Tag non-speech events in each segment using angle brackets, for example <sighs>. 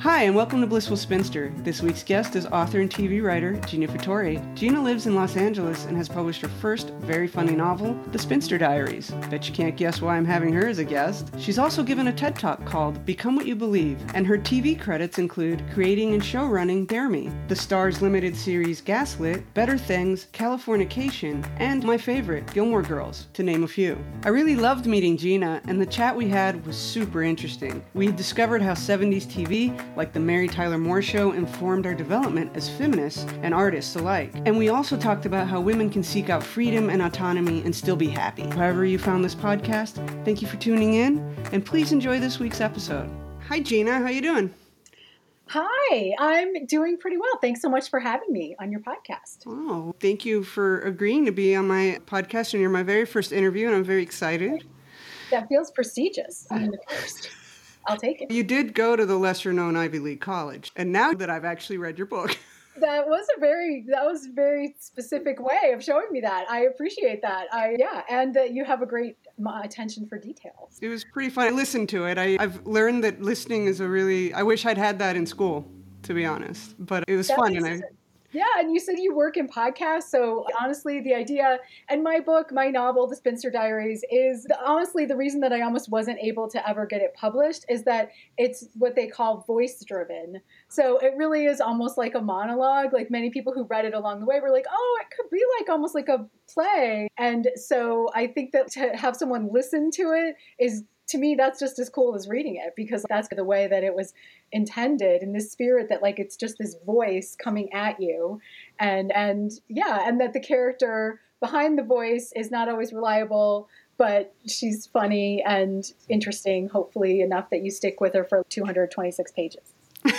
Hi, and welcome to Blissful Spinster. This week's guest is author and TV writer Gina Fattore. Gina lives in Los Angeles and has published her first very funny novel, The Spinster Diaries. Bet you can't guess why I'm having her as a guest. She's also given a TED Talk called Become What You Believe, and her TV credits include creating and showrunning Dare Me, the STARZ limited series Gaslit, Better Things, Californication, and my favorite, Gilmore Girls, to name a few. I really loved meeting Gina, and the chat we had was super interesting. We discovered how 70s TV like The Mary Tyler Moore Show, informed our development as feminists and artists alike. And we also talked about how women can seek out freedom and autonomy and still be happy. However, you found this podcast, thank you for tuning in, and please enjoy this week's episode. Hi, Gina. How you doing? Hi, I'm doing pretty well. Thanks so much for having me on your podcast. Oh, thank you for agreeing to be on my podcast. And you're my very first interview, and I'm very excited. That feels prestigious. I'm the first. I'll take it. You did go to the lesser known Ivy League college. And now that I've actually read your book, <laughs> that was a very that was a very specific way of showing me that. I appreciate that. I yeah and that you have a great uh, attention for details. It was pretty fun. I listened to it. I, i've learned that listening is a really i wish i'd had that in school to be honest but it was that fun and i yeah, and you said you work in podcasts. So honestly, the idea and my book, my novel, The Spinster Diaries, is the, honestly the reason that I almost wasn't able to ever get it published is that it's what they call voice driven. So it really is almost like a monologue. Like many people who read it along the way were like, oh, it could be like almost like a play. And so I think that to have someone listen to it is to me that's just as cool as reading it because that's the way that it was intended in this spirit that like it's just this voice coming at you and and yeah and that the character behind the voice is not always reliable but she's funny and interesting hopefully enough that you stick with her for 226 pages. <laughs>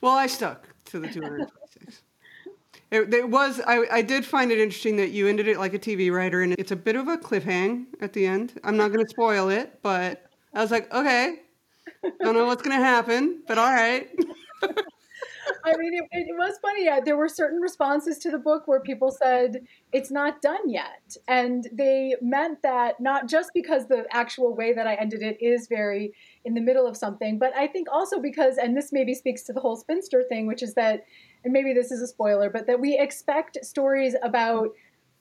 Well i stuck to the 226 it, it, was I, I did find it interesting that you ended it like a tv writer and it's a bit of a cliffhang at the end i'm not going to spoil it but i was like okay I don't know what's going to happen, but all right. <laughs> I mean, it, it, was funny. Yeah, there were certain responses to the book where people said it's not done yet, and they meant that not just because the actual way that I ended it is very in the middle of something, but I think also because, and this maybe speaks to the whole spinster thing, which is that, and maybe this is a spoiler, but that we expect stories about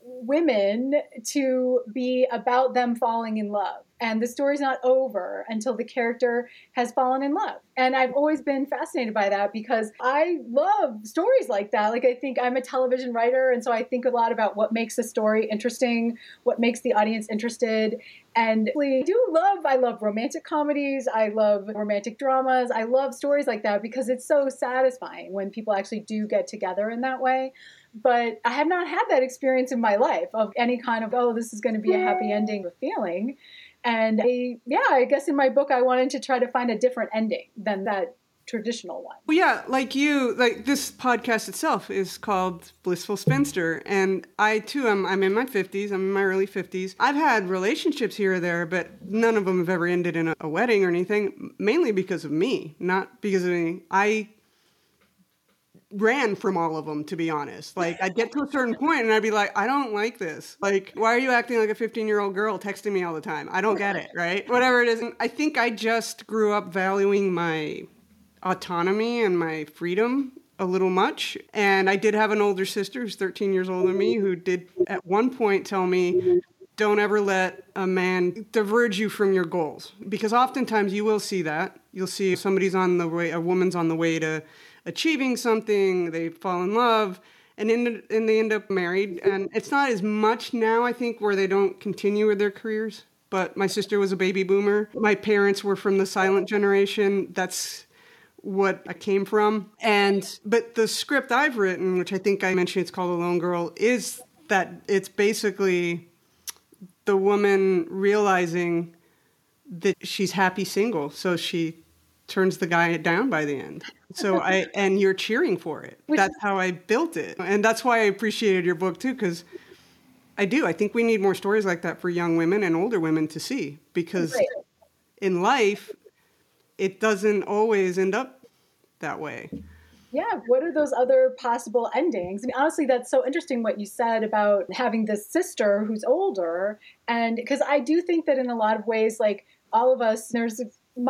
women to be about them falling in love and the story's not over until the character has fallen in love. And I've always been fascinated by that because I love stories like that. Like, I think I'm a television writer, and so I think a lot about what makes a story interesting, what makes the audience interested. And I do love, I love romantic comedies, I love romantic dramas, I love stories like that because it's so satisfying when people actually do get together in that way but I have not had that experience in my life of any kind of, oh, this is going to be a happy ending feeling. And I, yeah, I guess in my book, I wanted to try to find a different ending than that traditional one. Well, yeah, like you, like this podcast itself is called Blissful Spinster, and I too am. I'm in my 50s. I'm in my early 50s. I've had relationships here or there, but none of them have ever ended in a, a wedding or anything. Mainly because of me, not because of me. I ran from all of them to be honest. Like i'd get to a certain point and i'd be like i don't like this. Like why are you acting like a 15 year old girl texting me all the time? I don't get it right? Whatever it is. I think i just grew up valuing my autonomy and my freedom a little much. And i did have an older sister who's 13 years older than me who did at one point tell me don't ever let a man diverge you from your goals. Because oftentimes you will see that. You'll see somebody's on the way a woman's on the way to achieving something, they fall in love, and, in, and they end up married. And it's not as much now, I think, where they don't continue with their careers. But my sister was a baby boomer. My parents were from the silent generation. That's what I came from. And but the script I've written, which I think I mentioned it's called A Lone Girl, is that it's basically the woman realizing that she's happy single. So she turns the guy down by the end. So I <laughs> and you're cheering for it. Which, that's how I built it. And that's why I appreciated your book too cuz I do. I think we need more stories like that for young women and older women to see because right. in life it doesn't always end up that way. Yeah, what are those other possible endings? I mean, honestly, that's so interesting what you said about having this sister who's older. And because I do think that in a lot of ways, like all of us, there's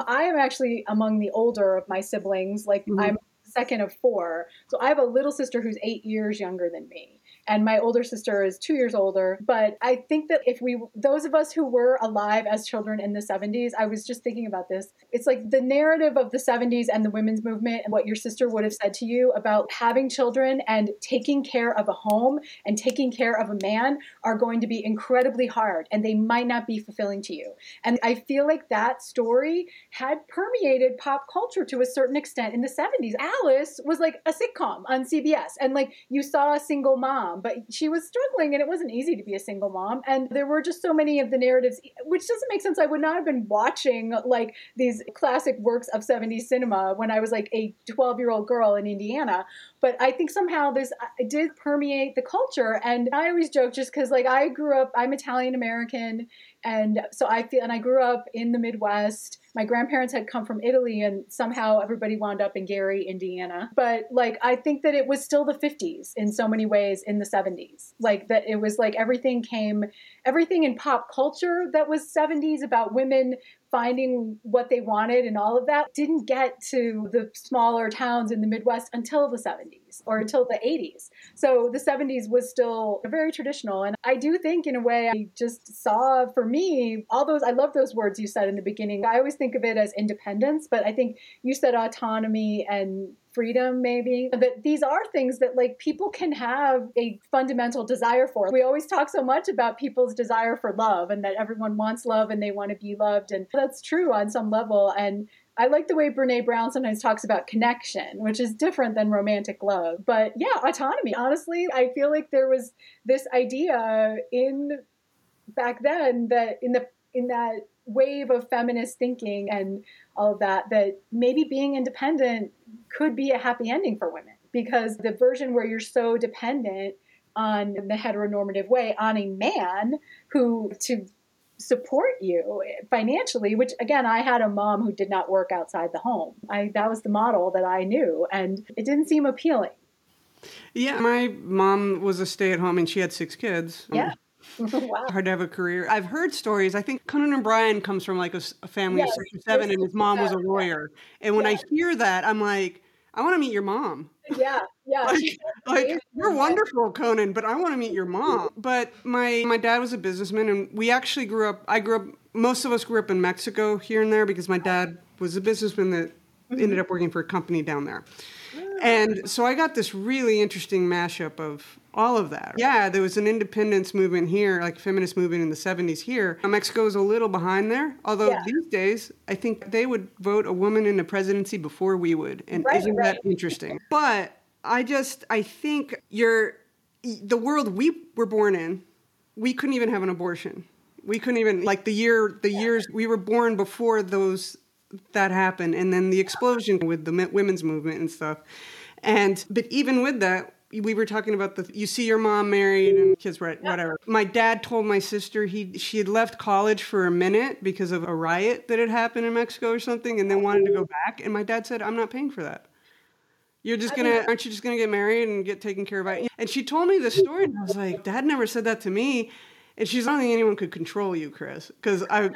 I am actually among the older of my siblings. Like mm-hmm. I'm second of four. So I have a little sister who's eight years younger than me and my older sister is two years older. But I think that if we, those of us who were alive as children in the 70s, I was just thinking about this. It's like the narrative of the 70s and the women's movement and what your sister would have said to you about having children and taking care of a home and taking care of a man are going to be incredibly hard and they might not be fulfilling to you. And I feel like that story had permeated pop culture to a certain extent in the 70s. Alice was like a sitcom on CBS and like you saw a single mom but she was struggling and it wasn't easy to be a single mom. And there were just so many of the narratives, which doesn't make sense. I would not have been watching like these classic works of 70s cinema when I was like a 12 year old girl in Indiana. But I think somehow this uh, did permeate the culture. And I always joke just because like I grew up, I'm Italian American. And so I feel, and I grew up in the Midwest my grandparents had come from Italy and somehow everybody wound up in Gary, Indiana. But like I think that it was still the 50s in so many ways in the 70s. Like that it was like everything came everything in pop culture that was 70s about women finding what they wanted and all of that didn't get to the smaller towns in the Midwest until the 70s or until the 80s. So the 70s was still very traditional. And I do think, in a way, I just saw for me all those, I love those words you said in the beginning. I always think of it as independence, but I think you said autonomy and freedom maybe that these are things that like people can have a fundamental desire for we always talk so much about people's desire for love and that everyone wants love and they want to be loved and that's true on some level and I like the way Brene Brown sometimes talks about connection, which is different than romantic love. But yeah, autonomy. Honestly, I feel like there was this idea in back then that in the in that wave of feminist thinking and all of that that maybe being independent could be a happy ending for women. Because the version where you're so dependent on the heteronormative way on a man who to support you financially which again I had a mom who did not work outside the home. I that was the model that I knew and it didn't seem appealing. Yeah my mom was a stay at home and she had six kids. Yeah <laughs> wow. hard to have a career. I've heard stories. I think Conan O'Brien comes from like a, a family yes, of six or seven, and his mom was a lawyer. And when yeah. I hear that, I'm like, I want to meet your mom. Yeah, yeah. like, <laughs> like you're wonderful, Conan, but I want to meet your mom. But my my dad was a businessman, and we actually grew up. I grew up. Most of us grew up in Mexico here and there because my dad was a businessman that mm-hmm. ended up working for a company down there. And so I got this really interesting mashup of all of that. Yeah, there was an independence movement here, like feminist movement in the 70s here. Mexico is a little behind there, although yeah. these days I think they would vote a woman in the presidency before we would. And right, isn't right. that interesting? But I just I think you're the world we were born in, we couldn't even have an abortion. We couldn't even like the year the yeah. years we were born before those that happened and then the explosion with the women's movement and stuff and but even with that we were talking about the you see your mom married and kids right whatever. My dad told my sister he she had left college for a minute because of a riot that had happened in mexico or something and then wanted to go back. And my dad said i'm not paying for that. You're just gonna aren't you just gonna get married and get taken care of by and she told me the story and i was like dad never said that to me and she's don't think anyone could control you, Chris, because I,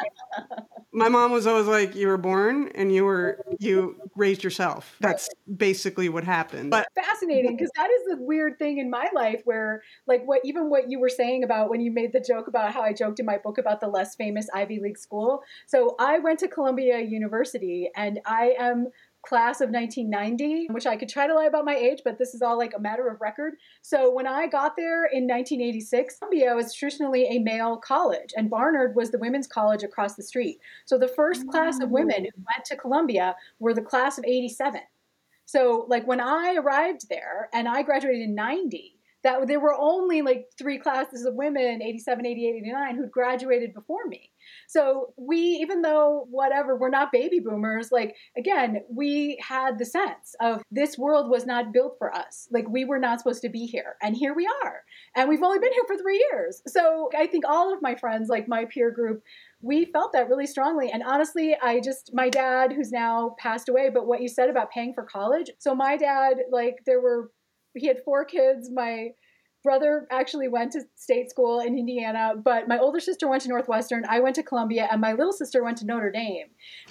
<laughs> my mom was always like, you were born and you were you raised yourself. That's basically what happened. But fascinating because that is the weird thing in my life where like what even what you were saying about when you made the joke about how I joked in my book about the less famous Ivy League school. So I went to Columbia University and I am class of 1990, which I could try to lie about my age, but this is all like a matter of record. So when I got there in 1986, Columbia was traditionally a male college, and Barnard was the women's college across the street. So the first class of women oh. who went to Columbia were the class of 87. So like when I arrived there and I graduated in 90, that there were only like three classes of women 87 88 89 who'd graduated before me. So we even though whatever we're not baby boomers like again we had the sense of this world was not built for us. Like we were not supposed to be here. And here we are. And we've only been here for three years. So i think all of my friends like my peer group we felt that really strongly. And honestly, I just, my dad, who's now passed away, but what you said about paying for college. So my dad, like, there were he had four kids. My brother actually went to state school in Indiana, but my older sister went to Northwestern. I went to Columbia, and my little sister went to Notre Dame.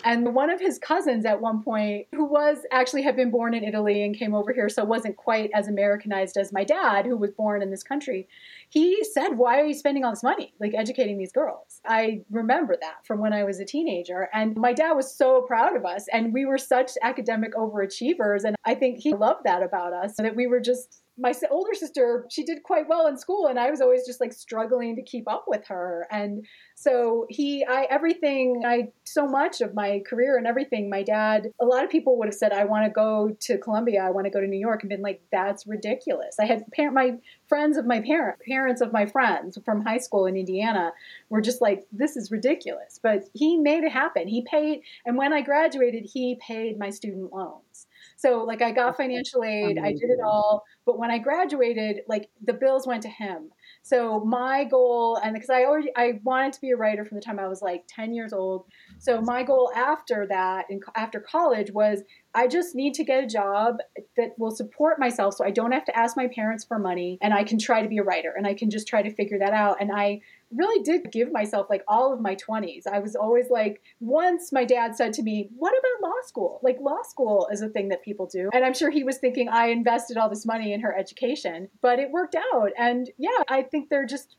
And one of his cousins at one point, who was actually had been born in Italy and came over here, so wasn't quite as Americanized as my dad, who was born in this country, he said, Why are you spending all this money, like educating these girls? I remember that from when I was a teenager. And my dad was so proud of us. And we were such academic overachievers. And I think he loved that about us, that we were just my older sister, she did quite well in school, and I was always just like struggling to keep up with her. And so he, I, everything, I, so much of my career and everything, my dad, a lot of people would have said, I want to go to Columbia, I want to go to New York, and been like, that's ridiculous. I had parent, my friends of my parent, parents of my friends from high school in Indiana were just like, this is ridiculous. But he made it happen. He paid, and when I graduated, he paid my student loans. So like I got financial aid, I did it all, but when I graduated, like the bills went to him. So my goal, and because I already I wanted to be a writer from the time I was like 10 years old. So my goal after that, and after college, was I just need to get a job that will support myself, so I don't have to ask my parents for money, and I can try to be a writer, and I can just try to figure that out. And I really did give myself like all of my 20s. I was always like, once my dad said to me, What about law school? Like, law school is a thing that people do. And I'm sure he was thinking I invested all this money in her education, but it worked out. And yeah, I think they're just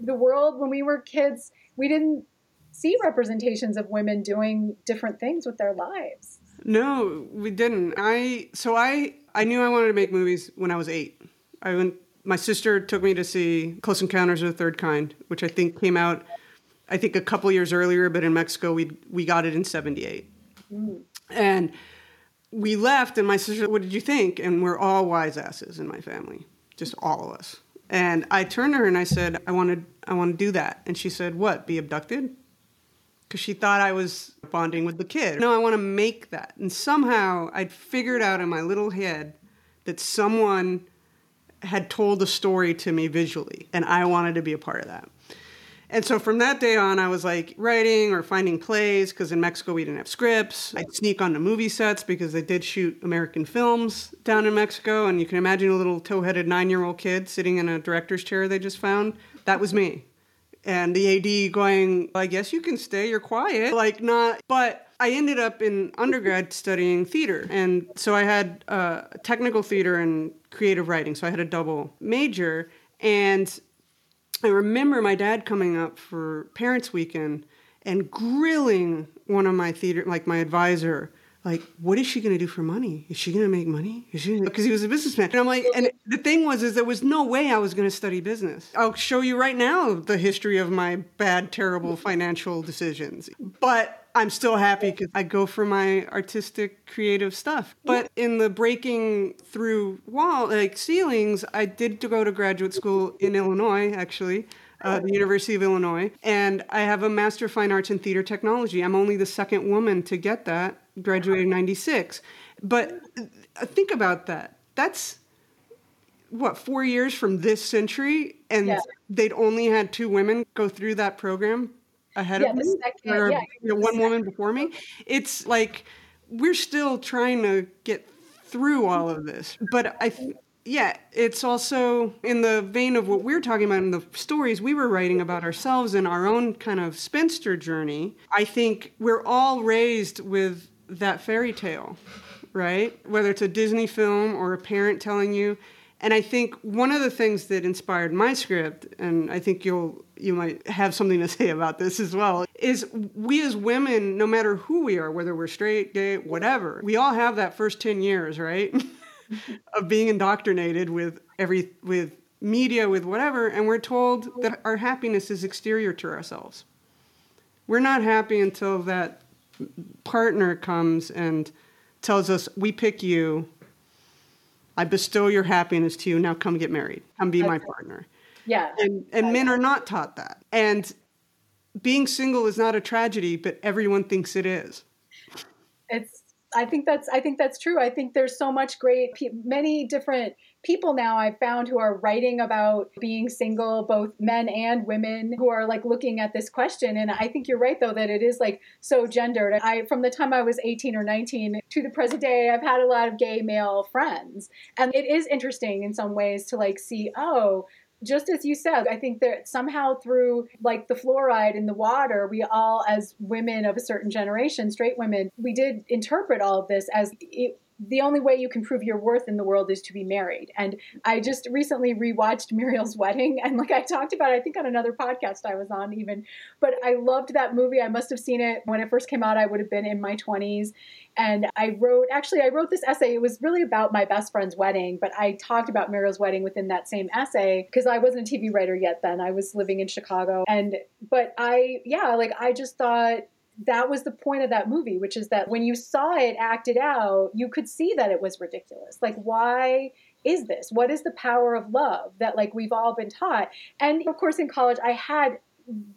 the world when we were kids, we didn't see representations of women doing different things with their lives. No, we didn't. I so I I knew I wanted to make movies when I was 8. I went my sister took me to see Close Encounters of the Third Kind, which I think came out, I think a couple years earlier, but in Mexico we we got it in '78, mm. and we left. And my sister, what did you think? And we're all wise asses in my family, just all of us. And I turned to her and I said, I want to I want to do that. And she said, What? Be abducted? Because she thought I was bonding with the kid. No, I want to make that. And somehow I'd figured out in my little head that someone had told a story to me visually, and I wanted to be a part of that. And so from that day on, I was like writing or finding plays because in Mexico we didn't have scripts. I'd sneak onto movie sets because they did shoot American films down in Mexico. And you can imagine a little tow headed nine year old kid sitting in a director's chair they just found. That was me. And the AD going, I guess you can stay, you're quiet. Like, not, but I ended up in undergrad studying theater. And so I had uh, technical theater and creative writing. So I had a double major. And I remember my dad coming up for Parents Weekend and grilling one of my theater, like my advisor, like, what is she going to do for money? Is she going to make money? Is she? Because he was a businessman. And I'm like, and the thing was, is there was no way I was going to study business. I'll show you right now the history of my bad, terrible financial decisions. But I'm still happy because I go for my artistic, creative stuff. But in the breaking through wall, like ceilings, I did go to graduate school in Illinois, actually. Uh, the University of Illinois, and I have a Master of Fine Arts in Theater Technology. I'm only the second woman to get that, graduated in 96. But uh, think about that. That's what, four years from this century, and yeah. they'd only had two women go through that program ahead yeah, of me second, or yeah, you know, one woman before me. It's like we're still trying to get through all of this. But I yeah, it's also in the vein of what we're talking about in the stories we were writing about ourselves and our own kind of spinster journey. I think we're all raised with that fairy tale, right? Whether it's a Disney film or a parent telling you. And I think one of the things that inspired my script, and I think you'll you might have something to <laughs> say about this as well, is we as women, no matter who we are, whether we're straight, gay, whatever, we all have that first 10 years, right? <laughs> of being indoctrinated with every with media, with whatever, and we're told that our happiness is exterior to ourselves. We're not happy until that partner comes and tells us, "We pick you. I bestow your happiness to you. Now come get married. Come be my partner." Yeah. And and men are not taught that. And being single is not a tragedy, but everyone thinks it is. It's I think that's I think that's true. I think there's so much great many different people now I've found who are writing about being single, both men and women, who are like looking at this question. And I think you're right though that it is like so gendered. I from the time I was 18 or 19 to the present day, I've had a lot of gay male friends, and it is interesting in some ways to like see oh just as you said, I think that somehow through like the fluoride in the water, we all, as women of a certain generation, straight women, we did interpret all of this as it, the only way you can prove your worth in the world is to be married. And I just recently rewatched <laughs> Muriel's Wedding, and like I talked about, I think on another podcast I was on even, but I loved that movie. I must have seen it when it first came out. I would have been in my 20s. And I wrote, actually, I wrote this essay. It was really about my best friend's wedding, but I talked about Muriel's wedding within that same essay because I wasn't a TV writer yet then. I was living in Chicago. And, but I, yeah, like I just thought, that was the point of that movie, which is that when you saw it acted out, you could see that it was ridiculous. Like, why is this? What is the power of love that like we've all been taught? And of course, in college, I had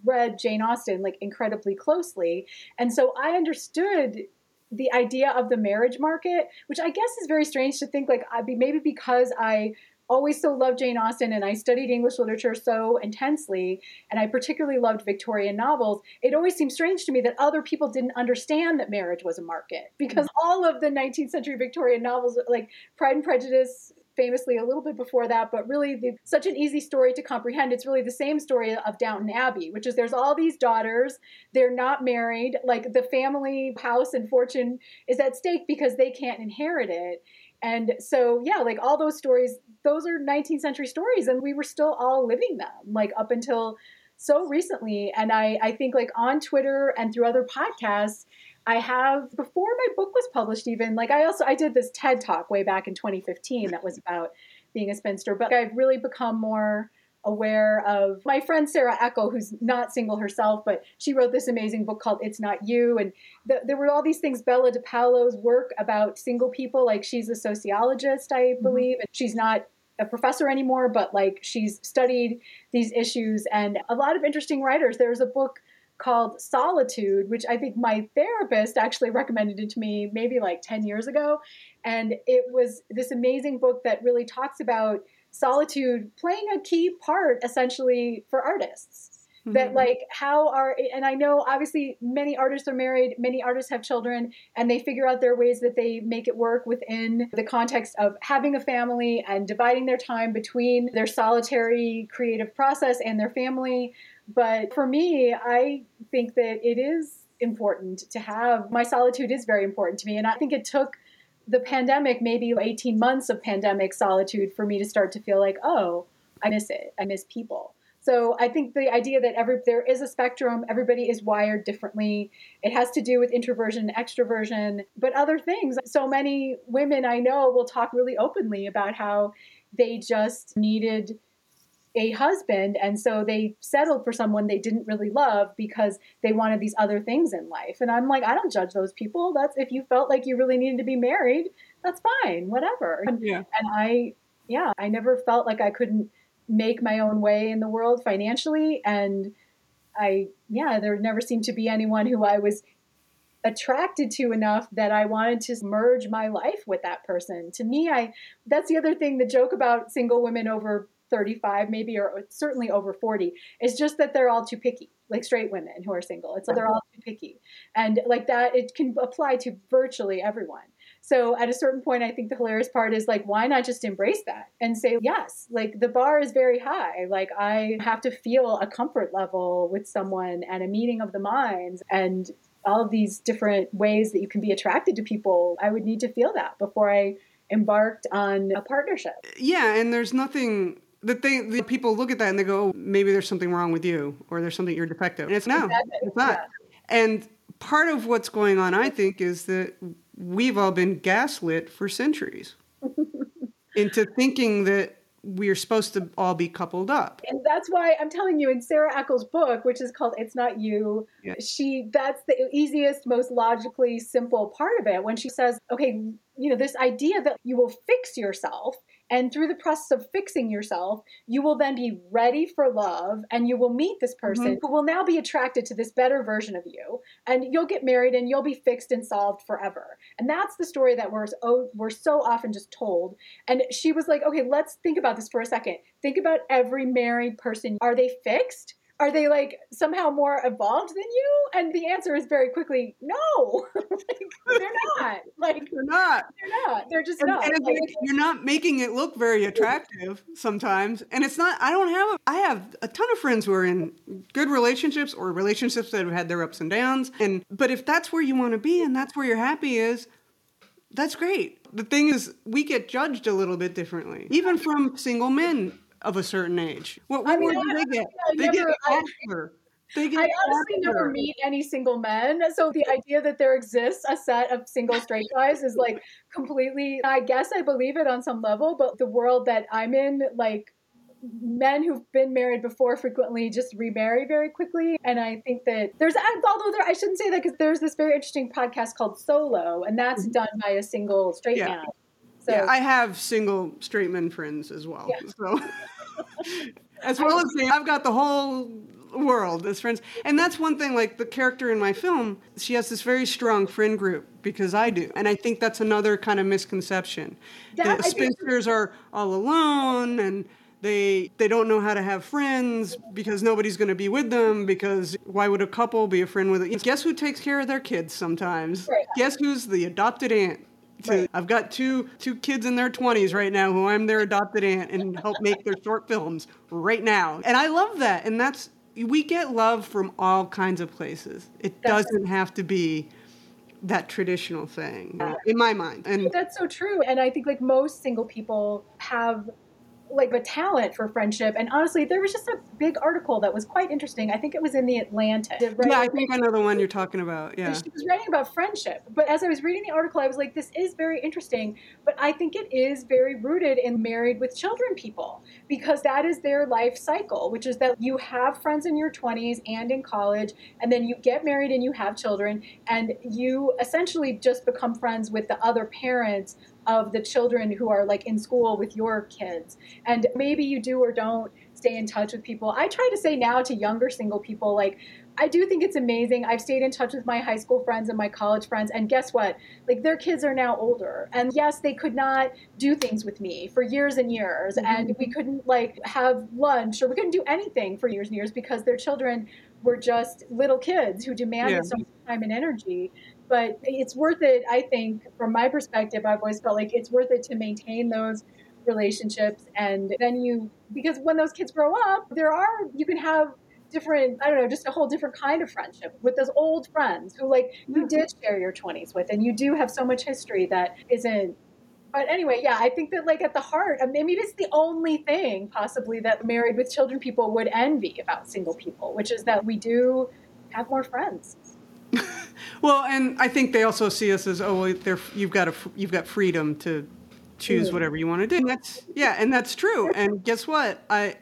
read Jane Austen like incredibly closely, and so I understood the idea of the marriage market, which I guess is very strange to think like I'd be maybe because I always so loved Jane Austen and I studied English literature so intensely and I particularly loved Victorian novels, it always seemed strange to me that other people didn't understand that marriage was a market because mm. all of the 19th century Victorian novels like Pride and Prejudice famously a little bit before that, but really the, such an easy story to comprehend. It's really the same story of Downton Abbey, which is there's all these daughters, they're not married, like the family house and fortune is at stake because they can't inherit it. And so, yeah, like all those stories, those are 19th century stories, and we were still all living them, like up until so recently. And I, I think, like on Twitter and through other podcasts, I have before my book was published, even like I also I did this TED talk way back in 2015 that was about being a spinster, but I've really become more aware of my friend Sara Eckel, who's not single herself, but she wrote this amazing book called It's Not You. And th- there were all these things, Bella DePaulo's work about single people, like she's a sociologist, I mm-hmm. believe, and she's not a professor anymore, but like she's studied these issues and a lot of interesting writers. There's a book called Solitude, which I think my therapist actually recommended it to me maybe like 10 years ago. And it was this amazing book that really talks about solitude playing a key part essentially for artists. Mm-hmm. That like how are and I know obviously many artists are married, many artists have children, and they figure out their ways that they make it work within the context of having a family and dividing their time between their solitary creative process and their family. But for me, I think that it is important to have my solitude is very important to me, and I think it took the pandemic, maybe 18 months of pandemic solitude for me to start to feel like, oh, I miss it. I miss people. So I think the idea that every there is a spectrum, everybody is wired differently. It has to do with introversion extroversion, but other things. So many women I know will talk really openly about how they just needed a husband and so they settled for someone they didn't really love because they wanted these other things in life and i'm like i don't judge those people that's if you felt like you really needed to be married that's fine whatever <laughs> yeah. and i yeah i never felt like i couldn't make my own way in the world financially and i yeah there never seemed to be anyone who i was attracted to enough that I wanted to merge my life with that person. To me, I that's the other thing the joke about single women over 35 maybe or certainly over 40 it's just that they're all too picky like straight women who are single. It's like they're all too picky. And like that it can apply to virtually everyone. So at a certain point i think the hilarious part is like why not just embrace that and say yes like the bar is very high. Like i have to feel a comfort level with someone and a meeting of the minds and all of these different ways that you can be attracted to people. I would need to feel that before i embarked on a partnership. Yeah and there's nothing that they the people look at that and they go, oh, maybe there's something wrong with you, or there's something you're defective. And it's no, exactly. it's not. Yeah. And part of what's going on, I think, is that we've all been gaslit for centuries <laughs> into thinking that we're supposed to all be coupled up. And that's why I'm telling you in Sara Eckel's book, which is called It's Not You, yeah. she that's the easiest, most logically simple part of it when she says, okay, you know, this idea that you will fix yourself And through the process of fixing yourself, you will then be ready for love and you will meet this person mm-hmm. who will now be attracted to this better version of you. And you'll get married and you'll be fixed and solved forever. And that's the story that we're, oh, we're so often just told. And she was like, okay, let's think about this for a second. Think about every married person. Are they fixed? Are they like somehow more evolved than you? And the answer is very quickly, no, <laughs> like, they're not. Like they're not. They're not. They're just and, not. And like, you're not making it look very attractive sometimes. And it's not. I don't have. I have a ton of friends who are in good relationships or relationships that have had their ups and downs. And but if that's where you want to be and that's where you're happy is, that's great. The thing is, we get judged a little bit differently, even from single men of a certain age. What, what I mean, do they get? They never, get older. They get I honestly never meet any single men. So the idea that there exists a set of single straight guys is like completely, I guess I believe it on some level, but the world that I'm in, like, men who've been married before frequently just remarry very quickly. And I think that there's, although there, I shouldn't say that because there's this very interesting podcast called Solo, and that's mm-hmm. done by a single straight yeah. man. So, yeah, I have single straight men friends as well. Yeah. So <laughs> as well as me, I've got the whole world as friends. And that's one thing, like the character in my film, she has this very strong friend group because I do. And I think that's another kind of misconception. That, the spinsters are all alone and they they don't know how to have friends because nobody's going to be with them because why would a couple be a friend with it? Guess who takes care of their kids sometimes? Right. Guess who's the adopted aunt? To, right. I've got two two kids in their 20s right now who I'm their adopted aunt and help make their short films right now. And I love that. And that's we get love from all kinds of places. It that's doesn't have to be that traditional thing in my mind. And that's so true. And I think like most single people have like a talent for friendship. And honestly, there was just a big article that was quite interesting. I think it was in the Atlantic. Yeah, I think I know the one you're talking about. Yeah. She was writing about friendship. But as I was reading the article, I was like, this is very interesting. But I think it is very rooted in married with children people because that is their life cycle, which is that you have friends in your 20s and in college, and then you get married and you have children, and you essentially just become friends with the other parents of the children who are like in school with your kids. And maybe you do or don't stay in touch with people. I try to say now to younger single people, like, I do think it's amazing. I've stayed in touch with my high school friends and my college friends, and guess what? Like, their kids are now older. And yes, they could not do things with me for years and years, mm-hmm. and we couldn't, like, have lunch or we couldn't do anything for years and years because their children were just little kids who demanded yeah. so much time and energy but it's worth it i think from my perspective i've always felt like it's worth it to maintain those relationships and then you because when those kids grow up there are you can have different i don't know just a whole different kind of friendship with those old friends who like you did share your 20s with and you do have so much history that isn't but anyway yeah i think that like at the heart I mean, maybe it's the only thing possibly that married with children people would envy about single people which is that we do have more friends <laughs> well, and I think they also see us as oh, well, you've got a, you've got freedom to choose mm-hmm. whatever you want to do. And that's yeah, and that's true. And guess what? I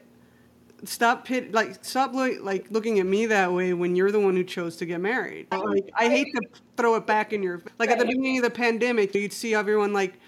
stop pit like stop like looking at me that way when you're the one who chose to get married. Like I hate to throw it back in your like at the beginning of the pandemic, you'd see everyone like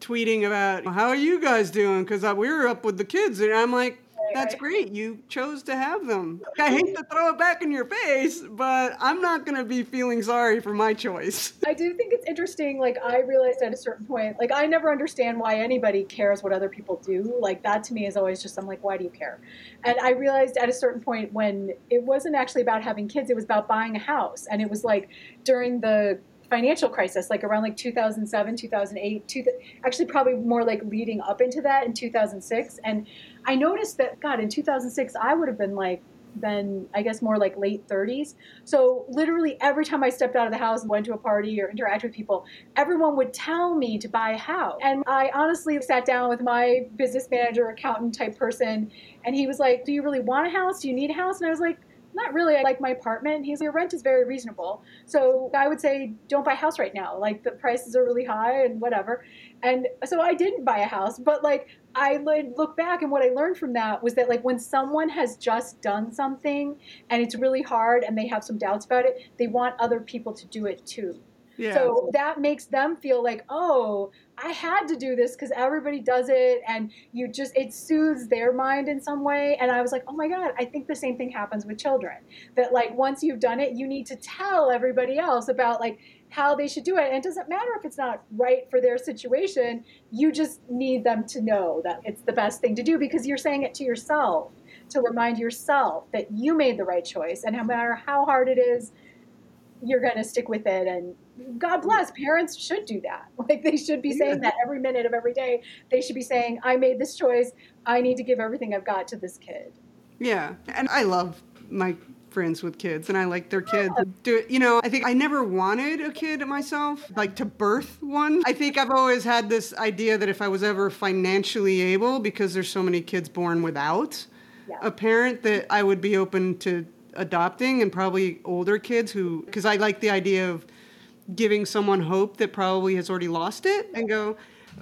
tweeting about how are you guys doing because we were up with the kids and I'm like that's great. You chose to have them. <laughs> I hate to throw it back in your face, but I'm not going to be feeling sorry for my choice. <laughs> I do think it's interesting. Like, I realized at a certain point, like, I never understand why anybody cares what other people do. Like, that to me is always just, I'm like, why do you care? And I realized at a certain point when it wasn't actually about having kids, it was about buying a house. And it was like during the financial crisis, like around like 2007, 2008, two, actually probably more like leading up into that in 2006. And I noticed that, God, in 2006, I would have been like, been, I guess, more like late 30s. So literally every time I stepped out of the house and went to a party or interacted with people, everyone would tell me to buy a house. And I honestly sat down with my business manager, accountant type person, and he was like, Do you really want a house? Do you need a house? And I was like, not really. I like my apartment. He's your rent is very reasonable. So I would say don't buy a house right now. Like the prices are really high and whatever. And so I didn't buy a house, but like I look back and what I learned from that was that like when someone has just done something and it's really hard and they have some doubts about it, they want other people to do it too. Yeah. So that makes them feel like, oh, I had to do this because everybody does it. And you just, it soothes their mind in some way. And I was like, oh my God, I think the same thing happens with children. That like once you've done it, you need to tell everybody else about like how they should do it. And it doesn't matter if it's not right for their situation. You just need them to know that it's the best thing to do because you're saying it to yourself to remind yourself that you made the right choice. And no matter how hard it is, you're going to stick with it. And God mm. bless, parents should do that. <laughs> Like they should be saying that every minute of every day. They should be saying, I made this choice. I need to give everything I've got to this kid. Yeah. And I love my friends with kids and I like their kids. Do it, you know, I think I never wanted a kid myself, like to birth one. I think I've always had this idea that if I was ever financially able, because there's so many kids born without Yeah. a parent, that I would be open to adopting and probably older kids who, because I like the idea of giving someone hope that probably has already lost it and go,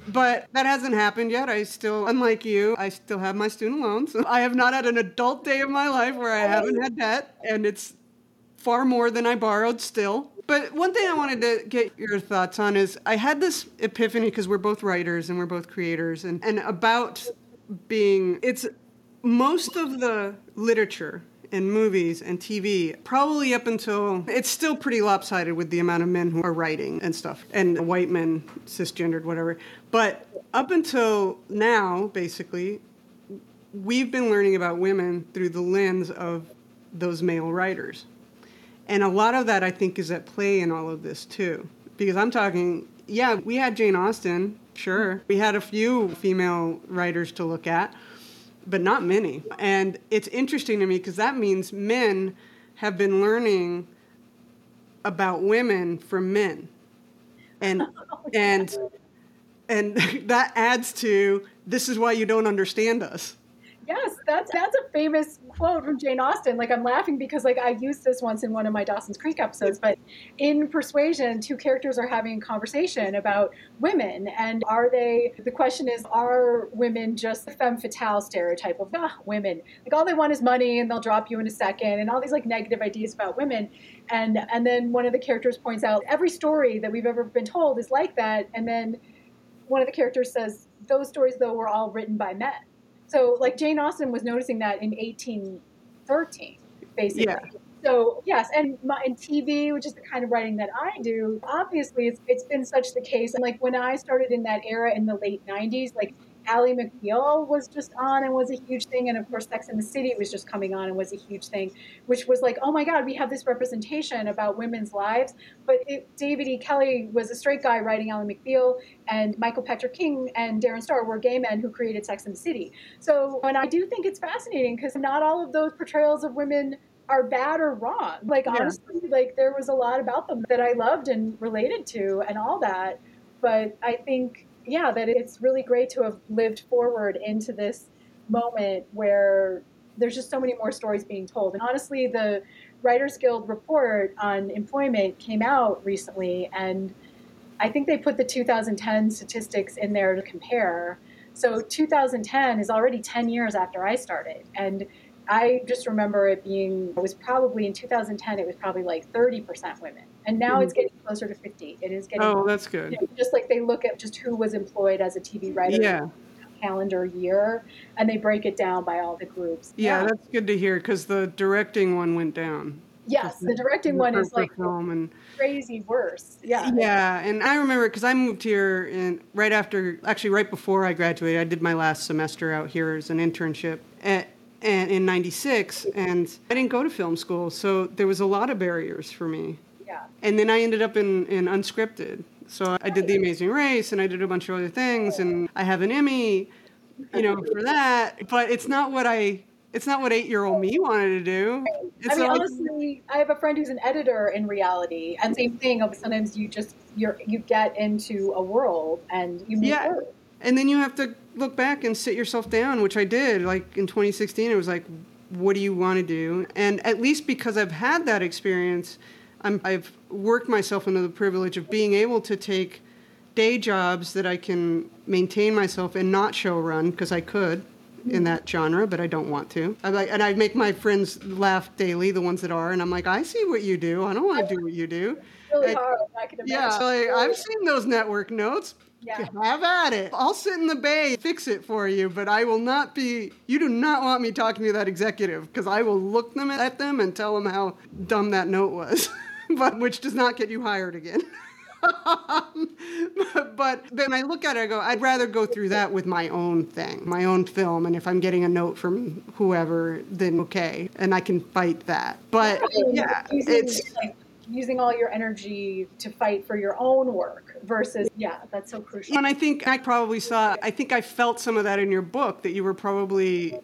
but that hasn't happened yet. I still, unlike you, I still have my student loans. <laughs> I have not had an adult day of my life where I haven't had debt, and it's far more than I borrowed still. But one thing I wanted to get your thoughts on is I had this epiphany because we're both writers and we're both creators, and, and about being, it's most of the literature and movies and TV, probably up until it's still pretty lopsided with the amount of men who are writing and stuff, and white men, cisgendered, whatever. But up until now, basically, we've been learning about women through the lens of those male writers. And a lot of that, I think, is at play in all of this, too. Because I'm talking, yeah, we had Jane Austen, sure. We had a few female writers to look at, but not many. And it's interesting to me because that means men have been learning about women from men. And, <laughs> and, and <laughs> that adds to this is why you don't understand us. Yes, that's that's a famous quote from Jane Austen. Like I'm laughing because like I used this once in one of my Dawson's Creek episodes, but in Persuasion, two characters are having a conversation about women and are they the question is are women just the femme fatale stereotype of ah, women. Like all they want is money and they'll drop you in a second and all these like negative ideas about women. And and then one of the characters points out every story that we've ever been told is like that and then one of the characters says those stories though were all written by men. So, like Jane Austen was noticing that in 1813, basically. Yeah. So yes, and my, in TV, which is the kind of writing that I do, obviously it's, it's been such the case. And like when I started in that era in the late '90s, like Ally McBeal was just on and was a huge thing, and of course Sex and the City was just coming on and was a huge thing, which was like, oh my God, we have this representation about women's lives. But it, David E. Kelley was a straight guy writing Ally McBeal, and Michael Patrick King and Darren Star were gay men who created Sex and the City. So, and I do think it's fascinating because not all of those portrayals of women are bad or wrong. Like Yeah. honestly, like there was a lot about them that I loved and related to and all that. But I think, yeah, that it's really great to have lived forward into this moment where there's just so many more stories being told. And honestly, the Writers Guild report on employment came out recently, and I think they put the 2010 statistics in there to compare. So 2010 is already 10 years after I started, and I just remember it being, it was probably in 2010, it was probably like 30% women. And now it's mm-hmm. getting closer to 50. It is getting, Oh, that's you good. know, just like they look at just who was employed as a TV writer Yeah. calendar year and they break it down by all the groups. Yeah, that's good to hear because the directing one went down. Yes, the directing one is like film and crazy worse. Yeah. yeah, and I remember because I moved here in right after, actually right before I graduated. I did my last semester out here as an internship at, and in '96, and I didn't go to film school, so there was a lot of barriers for me. Yeah. And then I ended up in, in unscripted. So I did The Amazing Race and I did a bunch of other things and I have an Emmy, you know, for that. But it's not what I it's not what eight year old me wanted to do. It's I mean, like- honestly, I have a friend who's an editor in reality, and same thing. of Sometimes you just you're you get into a world and you move Yeah. and then you have to look back and sit yourself down, which I did. Like in 2016, it was like, what do you want to do? And at least because I've had that experience, I'm, I've worked myself into the privilege of being able to take day jobs that I can maintain myself and not show run because I could in that genre, but I don't want to. I like, and I make my friends laugh daily, the ones that are, and I'm like, I see what you do. I don't want to do what you do. really hard. I. Yeah, like, I've seen those network notes. Yeah. Have at it. I'll sit in the bay, fix it for you, but I will not be. You do not want me talking to that executive because I will look them at them and tell them how dumb that note was, <laughs> <laughs> but which does not get you hired again. <laughs> Um, but then I look at it, I go, I'd rather go through that with my own thing, my own film. And if I'm getting a note from whoever, then okay. And I can fight that. But yeah, using, it's. like, using all your energy to fight for your own work versus, yeah, that's so crucial. And I think I probably saw, I think I felt some of that in your book that you were probably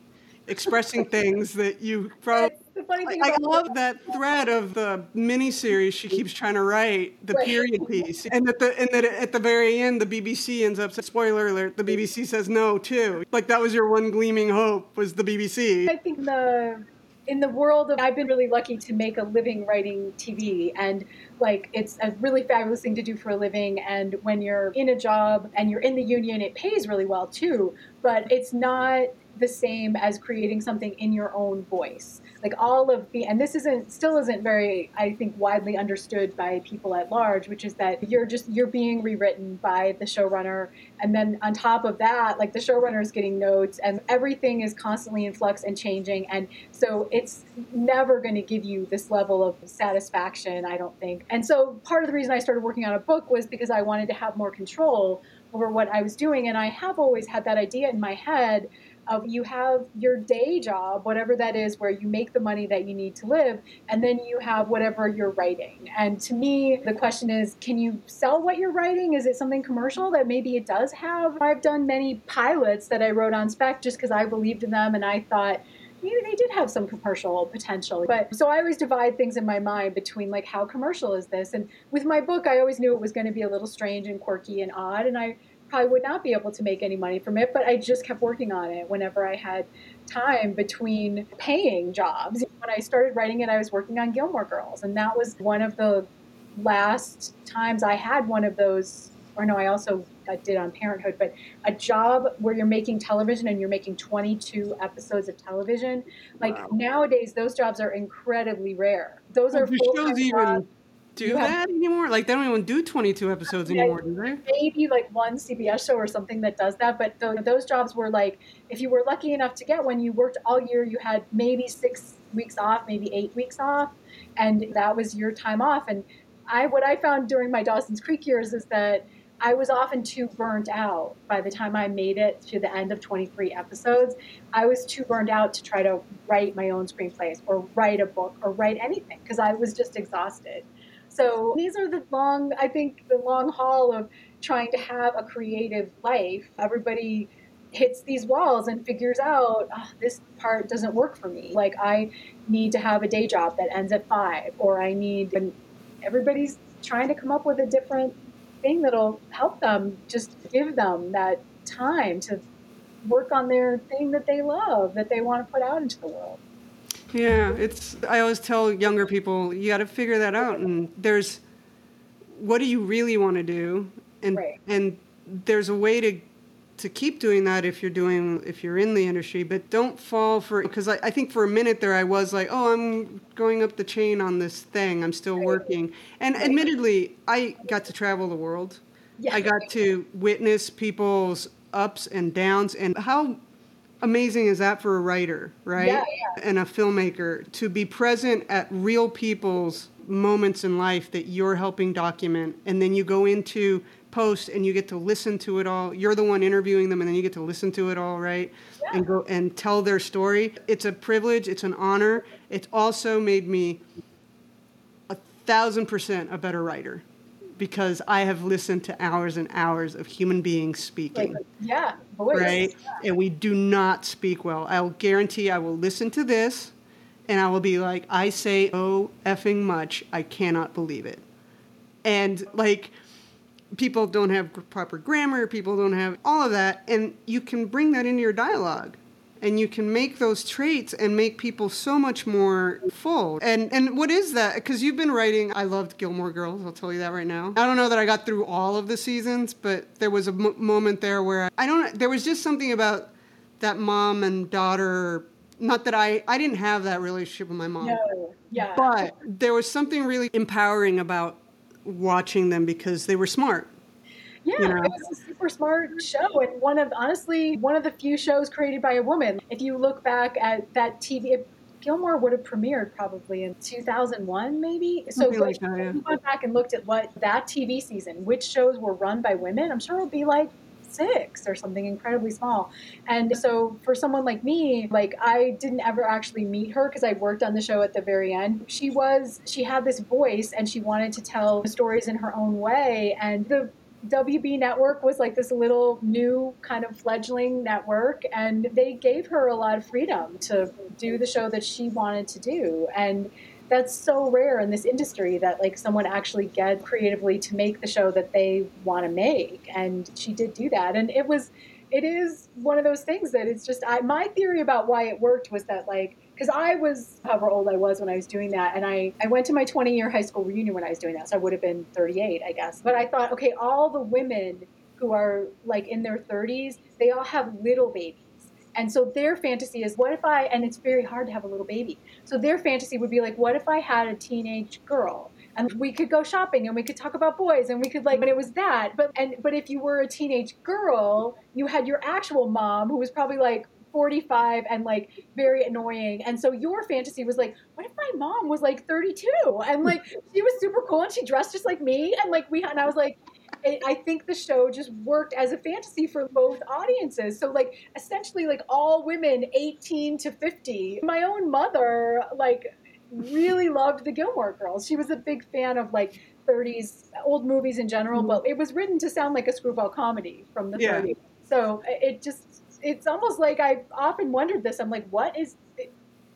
expressing things that you probably the funny thing I about love that thread of the miniseries she keeps trying to write, the Right. period piece, and that the and that at the very end the BBC ends up. Spoiler alert: the BBC says no too. Like that was your one gleaming hope was the BBC. I think the in the world of I've been really lucky to make a living writing TV and like it's a really fabulous thing to do for a living and when you're in a job and you're in the union it pays really well too but it's not the same as creating something in your own voice like all of the and this isn't still isn't very i think widely understood by people at large which is that you're just you're being rewritten by the showrunner. And then on top of that like the showrunner is getting notes and everything is constantly in flux and changing. And so it's never going to give you this level of satisfaction i don't think. And so part of the reason i started working on a book was because i wanted to have more control over what i was doing. And i have always had that idea in my head of you have your day job, whatever that is, where you make the money that you need to live, and then you have whatever you're writing. And to me, the question is can you sell what you're writing? Is it something commercial that maybe it does have? I've done many pilots that I wrote on spec just because I believed in them and I thought, maybe they did have some commercial potential. But so I always divide things in my mind between like how commercial is this? And with my book, I always knew it was going to be a little strange and quirky and odd. And I probably would not be able to make any money from it, but I just kept working on it whenever I had time between paying jobs. When I started writing it, I was working on Gilmore Girls, and that was one of the last times I had one of those. Or no, I also I did on Parenthood, but a job where you're making television and you're making 22 episodes of television. Like Wow. nowadays, those jobs are incredibly rare. Those are Do full-time shows even. Do You have- that anymore? Like they don't even do 22 episodes Yeah. anymore, do they? maybe like one CBS show or something that does that. But tho- those jobs were like, if you were lucky enough to get one, you worked all year, you had maybe six weeks off, maybe eight weeks off, and that was your time off. And I, what I found during my Dawson's Creek years is that I was often too burnt out by the time I made it to the end of 23 episodes. I was too burned out to try to write my own screenplays or write a book or write anything because I was just exhausted. So these are the long, I think, the long haul of trying to have a creative life. Everybody hits these walls and figures out "Ah, this part doesn't work for me. Like I need to have a day job that ends at five, or I need. And everybody's trying to come up with a different thing that'll help them. Just give them that time to work on their thing that they love, that they want to put out into the world. Yeah, it's. I always tell younger people you got to figure that out, and there's, what do you really want to do, and Right. and there's a way to, to keep doing that if you're doing if you're in the industry, but don't fall for because I, I think for a minute there I was like, oh, I'm going up the chain on this thing, I'm still Right. working, and Right. admittedly, I got to travel the world. Yeah. I got to witness people's ups and downs, and how amazing is that for a writer, right? Yeah, And a filmmaker to be present at real people's moments in life that you're helping document, and then you go into post and you get to listen to it all. You're the one interviewing them, and then you get to listen to it all, right? Yeah. And go and tell their story. It's a privilege. It's an honor. It's also made me a thousand percent a better writer because I have listened to hours and hours of human beings speaking. Like, yeah, voice. Right? And we do not speak well. I'll guarantee I will listen to this and I will be like, I say oh effing much. I cannot believe it. And like, people don't have proper grammar, people don't have all of that. And you can bring that into your dialogue. And you can make those traits and make people so much more full. And and what is that? Because you've been writing. I loved Gilmore Girls. I'll tell you that right now. I don't know that I got through all of the seasons, but there was a m- moment there where I, I don't. There was just something about that mom and daughter. Not that I I didn't have that relationship with my mom. No, yeah. But there was something really empowering about watching them because they were smart. Yeah, you know? it was super smart show, and one of honestly one of the few shows created by a woman. If you look back at that TV, Gilmore would have premiered probably in 2001, maybe. So like that, yeah. we went back and looked at what that TV season, which shows were run by women. I'm sure it would be like six or something incredibly small. And so for someone like me, like I didn't ever actually meet her because I worked on the show at the very end. She was she had this voice and she wanted to tell stories in her own way and the WB Network was like this little new kind of fledgling network, and they gave her a lot of freedom to do the show that she wanted to do. And that's so rare in this industry that like someone actually get creatively to make the show that they want to make. And she did do that, and it was, it is one of those things that it's just I, my theory about why it worked was that like because I was however old I was when I was doing that, and I, I went to my 20 year high school reunion when I was doing that, so I would have been 38, I guess. But I thought, okay, all the women who are like in their 30s, they all have little babies. And so their fantasy is, what if I, and it's very hard to have a little baby. So their fantasy would be like, what if I had a teenage girl? and we could go shopping and we could talk about boys and we could like but it was that but and but if you were a teenage girl you had your actual mom who was probably like 45 and like very annoying. And so your fantasy was like, what if my mom was like 32 and like she was super cool and she dressed just like me and like we and I was like I think the show just worked as a fantasy for both audiences. So like essentially like all women 18 to 50. My own mother like really loved the Gilmore Girls. She was a big fan of like 30s old movies in general, mm-hmm. but it was written to sound like a screwball comedy from the yeah. 30s. So it just it's almost like I've often wondered this. I'm like, what is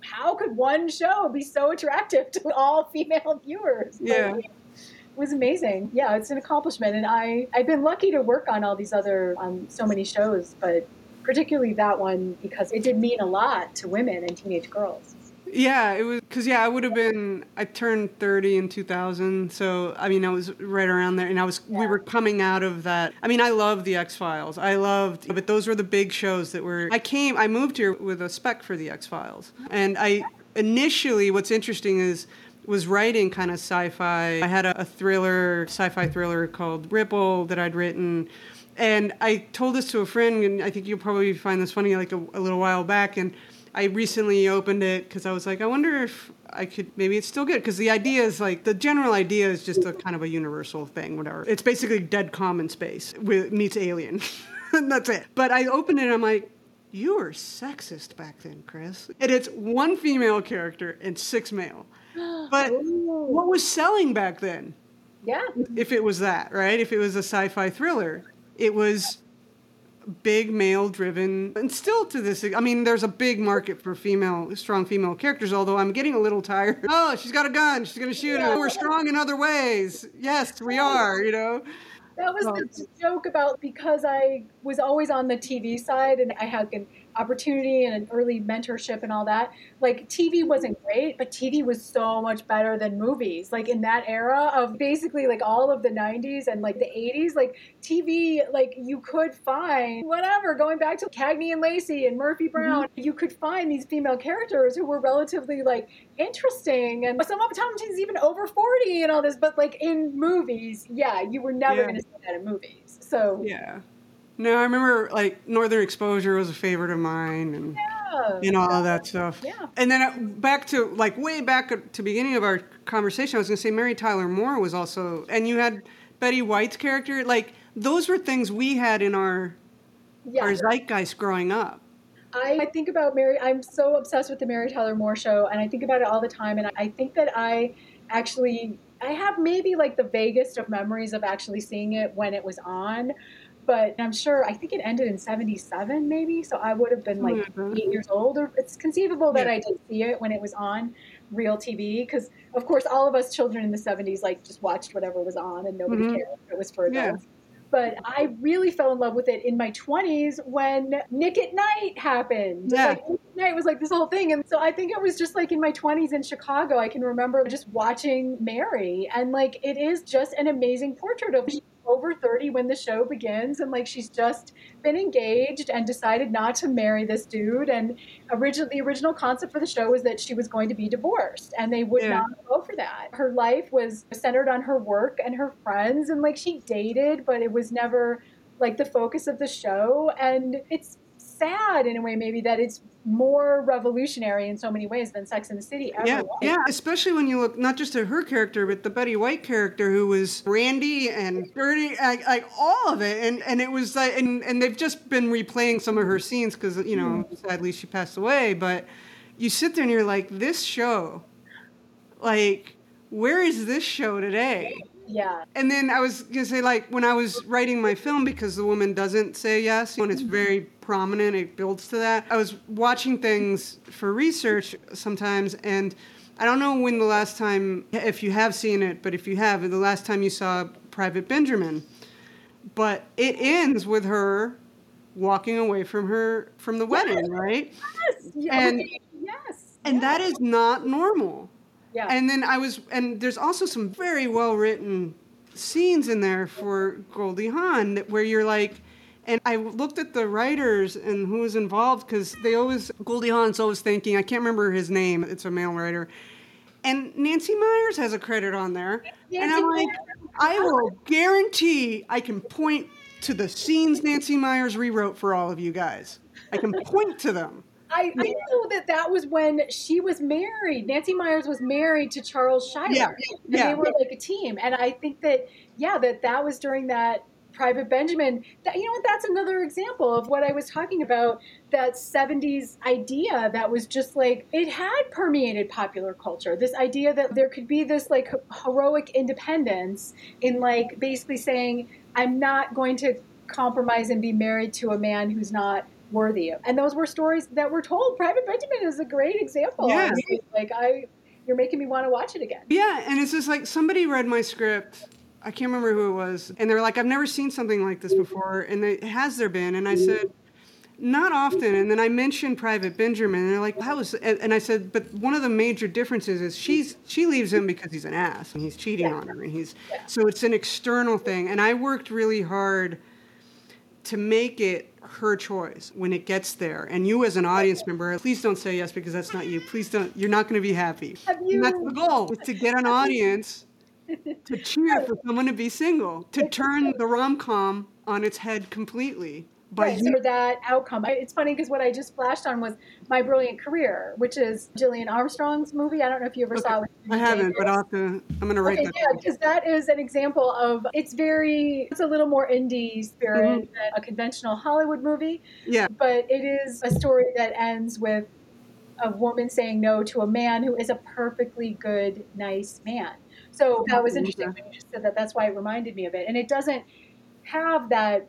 how could one show be so attractive <laughs> to all female viewers? Yeah. Like, it was amazing. Yeah, it's an accomplishment, and I I've been lucky to work on all these other um, so many shows, but particularly that one because it did mean a lot to women and teenage girls. Yeah, it was because yeah, I would have been. I turned thirty in two thousand, so I mean, I was right around there, and I was. Yeah. We were coming out of that. I mean, I loved the X Files. I loved, but those were the big shows that were. I came. I moved here with a spec for the X Files, and I initially. What's interesting is was writing kind of sci-fi. I had a, a thriller, sci-fi thriller called Ripple that I'd written. And I told this to a friend, and I think you'll probably find this funny, like a, a little while back. And I recently opened it because I was like, I wonder if I could maybe it's still good because the idea is like the general idea is just a kind of a universal thing, whatever. It's basically dead common space with meets alien. and <laughs> that's it. But I opened it and I'm like, you were sexist back then, Chris. And it's one female character and six male. <gasps> But Ooh. what was selling back then? Yeah. If it was that, right? If it was a sci-fi thriller, it was big male driven and still to this i mean there's a big market for female strong female characters although i'm getting a little tired. <laughs> Oh she's got a gun. She's going to shoot yeah. him we're strong in other ways. Yes we are you know? That was the joke about because i was always on the tv side and i had opportunity and an early mentorship and all that. Like TV wasn't great, but TV was so much better than movies. Like in that era of basically like all of the 90s and like the 80s, like TV, like you could find whatever, going back to Cagney and Lacey and Murphy mm-hmm. Brown, mm-hmm. you could find these female characters who were relatively like interesting and some of sometimes even over 40 and all this, but like in movies, yeah, you were never yeah. going to see that in movies. So yeah. No, I remember like Northern Exposure was a favorite of mine, and yeah. you know all that stuff. Yeah. And then uh, back to like way back to beginning of our conversation, I was going to say Mary Tyler Moore was also, and you had Betty White's character. Like those were things we had in our yeah. our zeitgeist growing up. I, I think about Mary. I'm so obsessed with the Mary Tyler Moore show, and I think about it all the time. And I think that I actually I have maybe like the vaguest of memories of actually seeing it when it was on but I'm sure I think it ended in 77 maybe so I would have been like mm-hmm. 8 years old or it's conceivable that yeah. I did see it when it was on real TV because of course all of us children in the 70s like just watched whatever was on and nobody mm-hmm. cared if it was for adults. Yeah. But I really fell in love with it in my 20s when Nick at Nite happened. Yeah. Like, Nick at Nite was like this whole thing. And so I think it was just like in my 20s in Chicago, I can remember just watching Mary. And like it is just an amazing portrait of over 30 when the show begins and like she's just been engaged and decided not to marry this dude and original the original concept for the show was that she was going to be divorced and they would Yeah. not go for that her life was centered on her work and her friends and like she dated but it was never like the focus of the show and it's sad in a way maybe that it's more revolutionary in so many ways than Sex and the City ever Yeah, was. yeah. Especially when you look not just at her character, but the Betty White character, who was randy and dirty, like, like all of it, and and it was like, and and they've just been replaying some of her scenes because you know, mm-hmm. sadly she passed away. But you sit there and you're like, this show, like, where is this show today? Yeah. And then I was gonna say, like, when I was writing my film, because the woman doesn't say yes, when it's very prominent, it builds to that. I was watching things for research sometimes, and I don't know when the last time, if you have seen it, but if you have, the last time you saw Private Benjamin. But it ends with her walking away from her from the wedding, right? Yes. And- yes. And that is not normal. Yeah. And then I was, and there's also some very well written scenes in there for Goldie Hawn where you're like, and I looked at the writers and who was involved because they always, Goldie Hawn's always thinking, I can't remember his name, it's a male writer. And Nancy Meyers has a credit on there. and I'm Nancy like, I will guarantee I can point to the scenes Nancy Meyers rewrote for all of you guys. I can point to them. I, I know that that was when she was married. Nancy Meyers was married to Charles Shyer. Yeah, And yeah. they were like a team. And I think that, yeah, that that was during that Private Benjamin. That, you know what? That's another example of what I was talking about that 70s idea that was just like, it had permeated popular culture. This idea that there could be this like heroic independence in like basically saying, I'm not going to compromise and be married to a man who's not worthy of. And those were stories that were told. Private Benjamin is a great example. Yeah. Like I, you're making me want to watch it again. Yeah, and it's just like somebody read my script. I can't remember who it was, and they're like, "I've never seen something like this before." And they, has there been? And I said, "Not often." And then I mentioned Private Benjamin, and they're like, "How was?" And and I said, "But one of the major differences is she's she leaves him because he's an ass and he's cheating Yeah. on her, and he's Yeah. so it's an external thing." And I worked really hard to make it her choice when it gets there. And you, as an audience member, please don't say yes because that's not you. Please don't. You're not going to be happy. And that's the goal: is to get an audience to cheer <laughs> for someone to be single, to turn the rom com on its head completely. By Right, you- for that outcome. I- It's funny because what I just flashed on was My Brilliant Career, which is Gillian Armstrong's movie. I don't know if you ever saw it. I haven't, but I'll have to. I'm going to write Okay, that. yeah, because that is an example of it's very it's a little more indie spirit Mm-hmm. than a conventional Hollywood movie, Yeah, but it is a story that ends with a woman saying no to a man who is a perfectly good, nice man. So that was interesting when you just said that. That's why it reminded me of it, and it doesn't have that.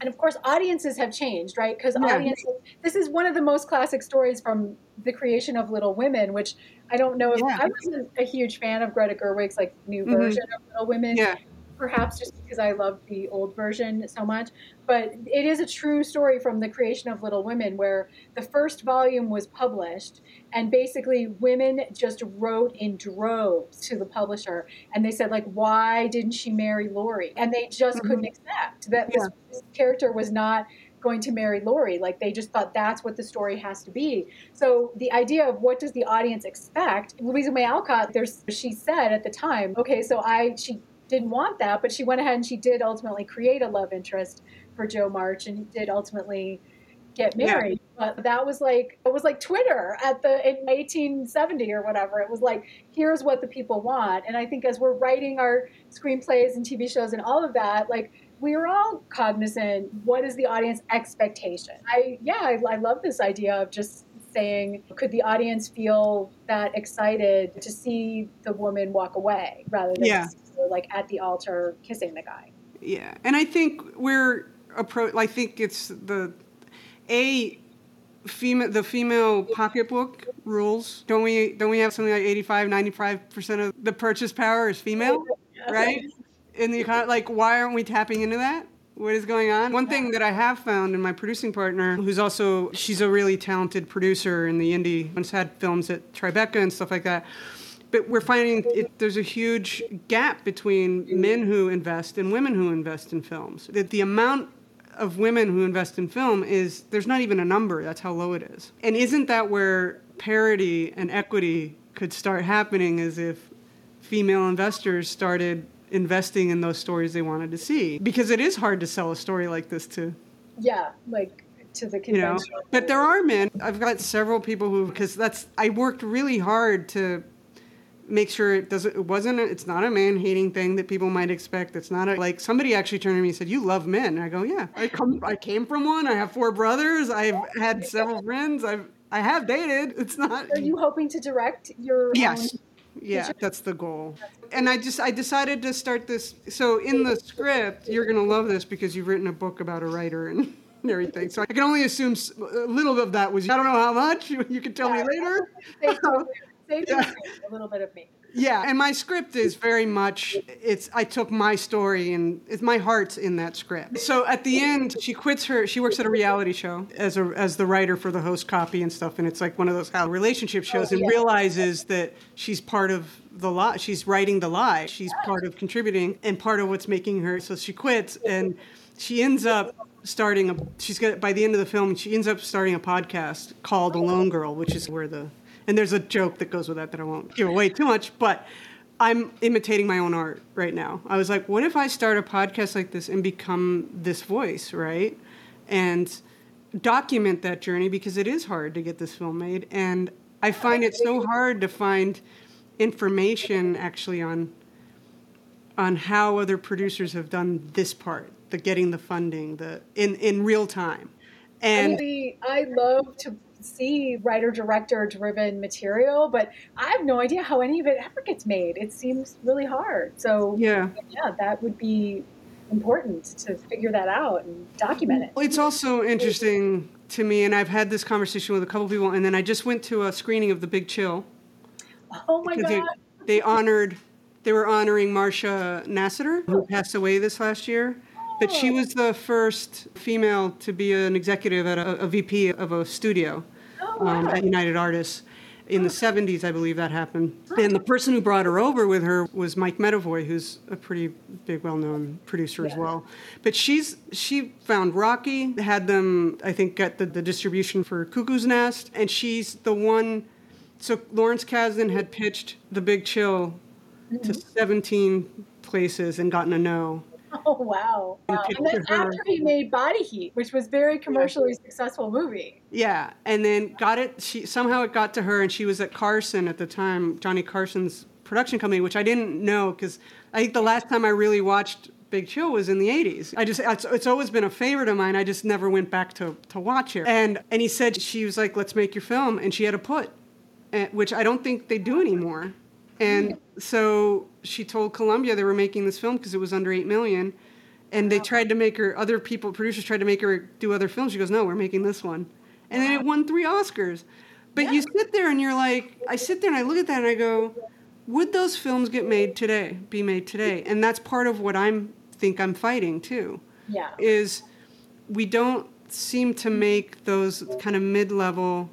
And of course, audiences have changed, right? Because Yeah. audiences. This is one of the most classic stories from the creation of Little Women, which I don't know if Yeah. I wasn't a huge fan of Greta Gerwig's like new Mhm. version of Little Women yeah, perhaps just because I love the old version so much. But it is a true story from the creation of Little Women, where the first volume was published, and basically women just wrote in droves to the publisher, and they said like, "Why didn't she marry Laurie?" And they just Mhm. couldn't accept that this, this character was not going to marry Laurie. Like they just thought that's what the story has to be. So the idea of what does the audience expect? Louisa May Alcott, there's she said at the time, okay, so I she didn't want that, but she went ahead and she did ultimately create a love interest for Jo March, and he did ultimately get Yeah. married. But that was like it was like Twitter at the in 1870 or whatever. It was like here's what the people want, and I think as we're writing our screenplays and TV shows and all of that, like we are all cognizant what is the audience expectation. I yeah, I, I love this idea of just saying could the audience feel that excited to see the woman walk away rather than Yeah. To see her, like at the altar kissing the guy. yeah. And I think we're appro. I think it's the a female the female pocketbook rules. Don't we? Don't we have something like 85, 95 percent of the purchase power is female? <laughs> right? In the economy, like, why aren't we tapping into that? What is going on? One thing that I have found in my producing partner, who's also she's a really talented producer in the indie, once had films at Tribeca and stuff like that, but we're finding it, there's a huge gap between men who invest and women who invest in films. That the amount of women who invest in film is there's not even a number. That's how low it is. And isn't that where parity and equity could start happening? Is if female investors started investing in those stories they wanted to see because it is hard to sell a story like this to yeah like to the you know but there are men i've got several people who because that's i worked really hard to make sure it doesn't it wasn't a, it's not a man hating thing that people might expect. It's not a like somebody actually turned to me and said you love men. And i go yeah i come i came from one. I have four brothers. I've had several friends. I've i have dated. It's not are you hoping to direct your yes. Own yeah that's the goal. And i just i decided to start this so in the script you're going to love this because you've written a book about a writer and <laughs> everything. So i can only assume a little of that was i don't know how much. <laughs> You, can tell me Yeah. later <laughs> Save to- save to Yeah. a little bit of me? Yeah and my script is very much it's i took my story and it's my heart's in that script. So at the end she quits her she works at a reality show as a as the writer for the host copy and stuff and it's like one of those how relationship oh, shows Oh, and realizes that she's part of the lie she's writing the lie she's part of contributing and part of what's making her so she quits and she ends up starting a she's got by the end of the film she ends up starting a podcast called alone girl which is where the and there's a joke that goes with that that I won't give away too much, but I'm imitating my own art right now. I was like, what if I start a podcast like this and become this voice, right? And document that journey because it is hard to get this film made. And I find it so hard to find information actually on on how other producers have done this part, the getting the funding, the in, in real time. And Really, I love to see writer director driven material, but I have no idea how any of it ever gets made. It seems really hard. So yeah. yeah, that would be important to figure that out and document it. Well, it's also interesting to me, and I've had this conversation with a couple people, and then I just went to a screening of The Big Chill. Oh my god. They, they honored, they were honoring Marcia Nasatir, who passed away this last year. But she was the first female to be an executive at a, a VP of a studio Oh, um, at United Artists. In the 70s, I believe that happened. And the person who brought her over with her was Mike Medavoy, who's a pretty big, well-known producer as well. But she's she found Rocky, had them, I think, get the, the distribution for Cuckoo's Nest, and she's the one. So Lawrence Kasdan had pitched The Big Chill to 17 places and gotten a no. <laughs> Oh wow. wow. And that's after he made Body Heat, which was very commercially successful movie. Yeah, and then got it. She somehow it got to her, and she was at Carson at the time, Johnny Carson's production company, which I didn't know because I think the last time I really watched Big Chill was in the '80s. I just it's, it's always been a favorite of mine. I just never went back to to watch it. And and he said she was like, "Let's make your film," and she had a put, eh, which I don't think they do anymore. And so she told Columbia they were making this film because it was under eight million, and they tried to make her. Other people, producers, tried to make her do other films. She goes, "No, we're making this one," and then it won three Oscars. But you sit there and you're like, I sit there and I look at that and I go, would those films get made today? Be made today? And that's part of what I'm think I'm fighting too. Yeah. Is we don't seem to make those kind of mid-level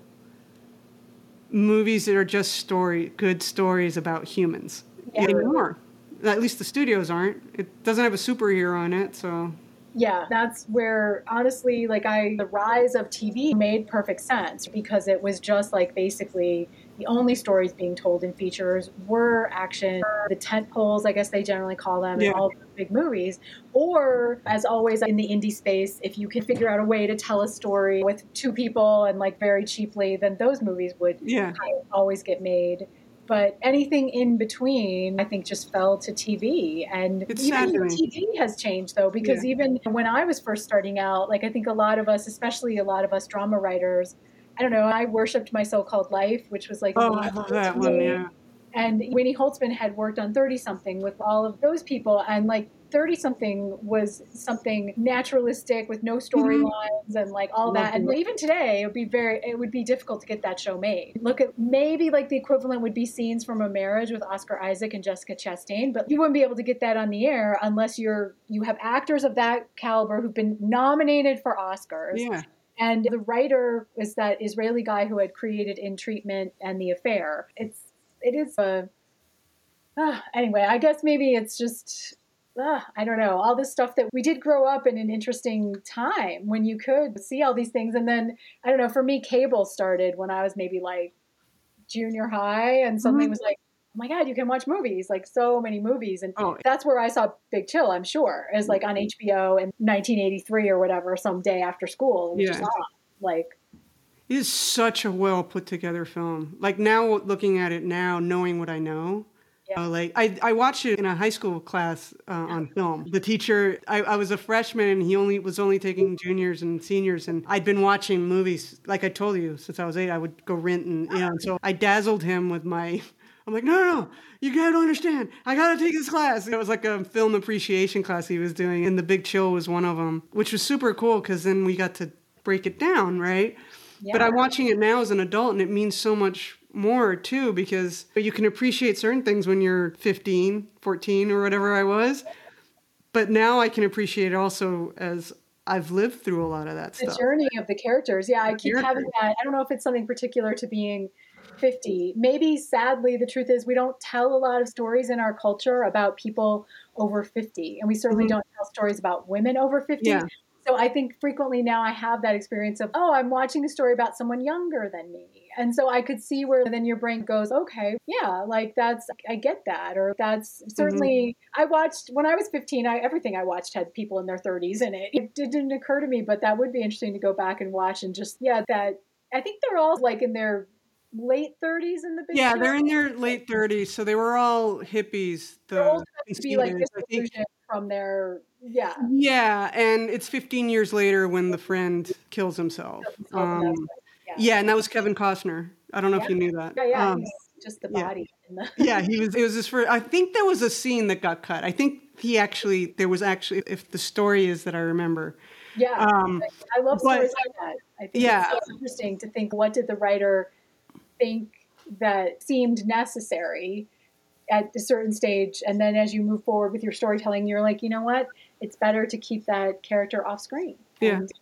movies that are just story good stories about humans Yeah. anymore. At least the studios aren't. It doesn't have a superhero in it, so Yeah, that's where honestly, like I, the rise of TV made perfect sense because it was just like basically the only stories being told in features were action, the tent poles, I guess they generally call them, Yeah. in all the big movies. Or, as always in the indie space, if you can figure out a way to tell a story with two people and like very cheaply, then those movies would yeah. kind of always get made. But anything in between, I think, just fell to TV. And It's even. TV has changed, though, because Yeah. even when I was first starting out, like I think a lot of us, especially a lot of us drama writers, I don't know, I worshipped my so called life, which was like, Oh, I love that one. Yeah. and Winnie Holzman had worked on 30 something with all of those people. And like 30 something was something naturalistic with no mm-hmm. storylines and like all that. And even today, it would be very, it would be difficult to get that show made. Look at maybe like the equivalent would be scenes from a marriage with Oscar Isaac and Jessica Chastain, but you wouldn't be able to get that on the air unless you're, you have actors of that caliber who've been nominated for Oscars. Yeah. And the writer was that Israeli guy who had created In Treatment and The Affair. It's it is a uh, anyway, I guess maybe it's just uh, I don't know, all this stuff that we did grow up in an interesting time when you could see all these things. And then, I don't know, for me, cable started when I was maybe like junior high, and suddenly mm-hmm. was like, oh my God, you can watch movies, like so many movies. And oh. that's where I saw Big Chill, I'm sure, is like on HBO in 1983 or whatever, some day after school. yeah. Just, like, it is such a well put together film. Like now, looking at it now, knowing what I know, yeah. Uh, like I, I watched it in a high school class uh, on film. The teacher, I, I was a freshman, and he only was only taking juniors and seniors, and I'd been watching movies like I told you since I was eight. I would go rent and you know, and so I dazzled him with my. I'm like, no, no, no, you gotta understand. I gotta take this class. It was like a film appreciation class he was doing, and The Big Chill was one of them, which was super cool because then we got to break it down, right? Yeah. But I'm watching it now as an adult, and it means so much more too because you can appreciate certain things when you're 15, 14 or whatever I was. But now I can appreciate it also as I've lived through a lot of that the stuff. The journey of the characters. Yeah, I keep having that. I don't know if it's something particular to being 50. Maybe sadly, the truth is we don't tell a lot of stories in our culture about people over 50. And we certainly mm-hmm. don't tell stories about women over 50. Yeah. So I think frequently now I have that experience of, oh, I'm watching a story about someone younger than me and so I could see where then your brain goes, okay, yeah, like that's, I get that. Or that's certainly, mm-hmm. I watched, when I was 15, I, everything I watched had people in their 30s in it. It didn't occur to me, but that would be interesting to go back and watch and just, yeah, that, I think they're all like in their late 30s in the big yeah they're in their late 30s so they were all hippies the to be like from their yeah yeah and it's 15 years later when the friend kills himself um, yeah. and that was Kevin Costner. I don't know yeah. if you knew that. Yeah, yeah. Um, just the body. Yeah. The- yeah, he was. It was his first. I think there was a scene that got cut. I think he actually. There was actually, if the story is that I remember. Yeah, um, I love stories but, like that. I think yeah. it's so interesting to think what did the writer think that seemed necessary at a certain stage, and then as you move forward with your storytelling, you're like, you know what? It's better to keep that character off screen. And yeah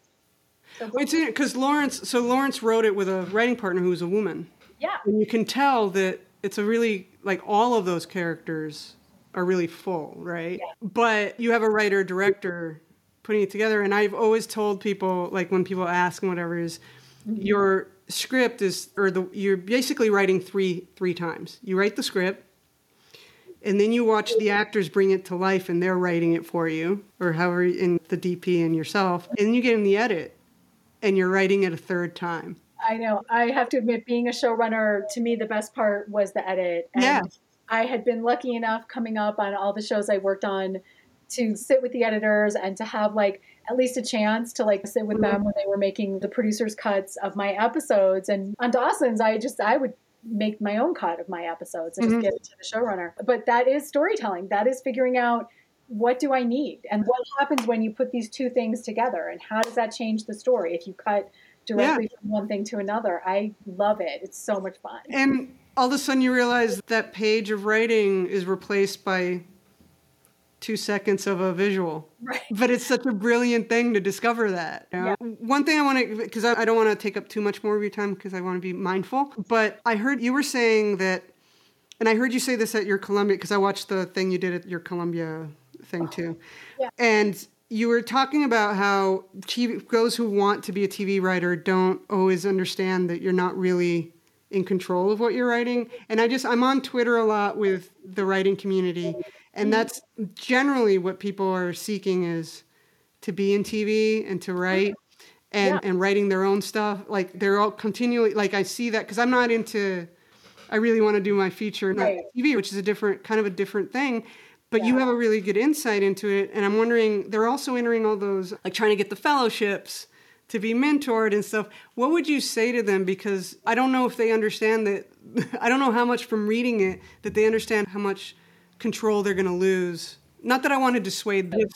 so it's because Lawrence. So Lawrence wrote it with a writing partner who was a woman. Yeah. And you can tell that it's a really like all of those characters are really full, right? Yeah. But you have a writer director putting it together, and I've always told people like when people ask and whatever is mm-hmm. your script is or the you're basically writing three three times. You write the script and then you watch the actors bring it to life and they're writing it for you or however in the dp and yourself and then you get in the edit and you're writing it a third time. I know. I have to admit, being a showrunner, to me, the best part was the edit. And yeah. I had been lucky enough coming up on all the shows I worked on to sit with the editors and to have like at least a chance to like sit with them when they were making the producers cuts of my episodes and on dawson's i just i would make my own cut of my episodes and mm-hmm. just give it to the showrunner but that is storytelling that is figuring out what do I need? And what happens when you put these two things together? And how does that change the story if you cut directly yeah. from one thing to another? I love it. It's so much fun. And all of a sudden you realize that page of writing is replaced by two seconds of a visual. Right. But it's such a brilliant thing to discover that. You know? yeah. One thing I want to, because I, I don't want to take up too much more of your time because I want to be mindful, but I heard you were saying that, and I heard you say this at your Columbia, because I watched the thing you did at your Columbia thing too. <sighs> Yeah. And you were talking about how TV, those who want to be a TV writer don't always understand that you're not really in control of what you're writing. And I just I'm on Twitter a lot with the writing community, and mm. that's generally what people are seeking is to be in TV and to mm. write. And, yeah. and writing their own stuff like they're all continually like i see that because i'm not into i really want to do my feature right. tv which is a different kind of a different thing but yeah. you have a really good insight into it and i'm wondering they're also entering all those like trying to get the fellowships to be mentored and stuff what would you say to them because i don't know if they understand that <laughs> i don't know how much from reading it that they understand how much control they're going to lose not that i want to dissuade them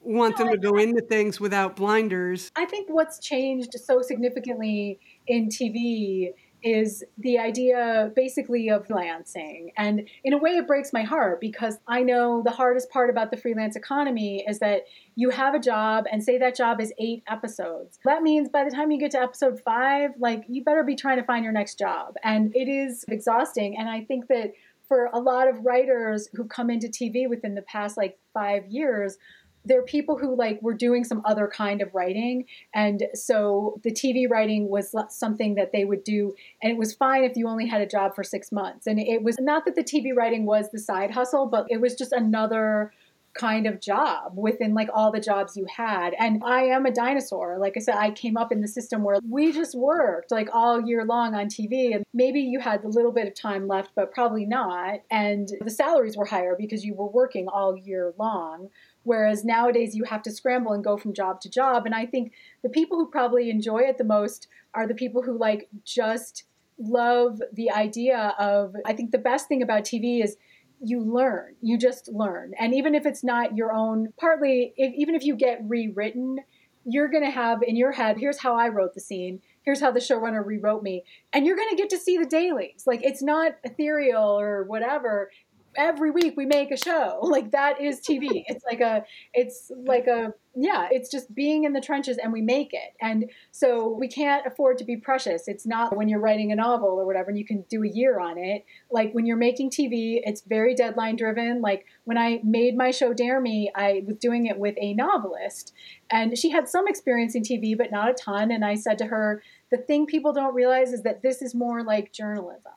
want them to go into things without blinders i think what's changed so significantly in tv is the idea basically of freelancing. And in a way, it breaks my heart because I know the hardest part about the freelance economy is that you have a job and say that job is eight episodes. That means by the time you get to episode five, like you better be trying to find your next job. And it is exhausting. And I think that for a lot of writers who've come into TV within the past like five years, they're people who like were doing some other kind of writing. And so the tv writing was something that they would do and it was fine if you only had a job for six months. And it was not that the tv writing was the side hustle but it was just another kind of job within like all the jobs you had. And I am a dinosaur. Like I said, I came up in the system where we just worked like all year long on TV. And maybe you had a little bit of time left, but probably not. And the salaries were higher because you were working all year long. Whereas nowadays you have to scramble and go from job to job. And I think the people who probably enjoy it the most are the people who like just love the idea of, I think the best thing about TV is you learn you just learn. And even if it's not your own partly if, even if you get rewritten you're going to have in your head here's how i wrote the scene. Here's how the showrunner rewrote me. And you're going to get to see the dailies. Like it's not ethereal or whatever every week we make a show. <laughs> Like that is tv <laughs> it's like a it's like a yeah it's just being in the trenches and we make it. And so we can't afford to be precious. It's not when you're writing a novel or whatever and you can do a year on it. Like when you're making tv it's very deadline driven. Like when i made my show dare me i was doing it with a novelist. And she had some experience in tv but not a ton. And i said to her the thing people don't realize is that this is more like journalism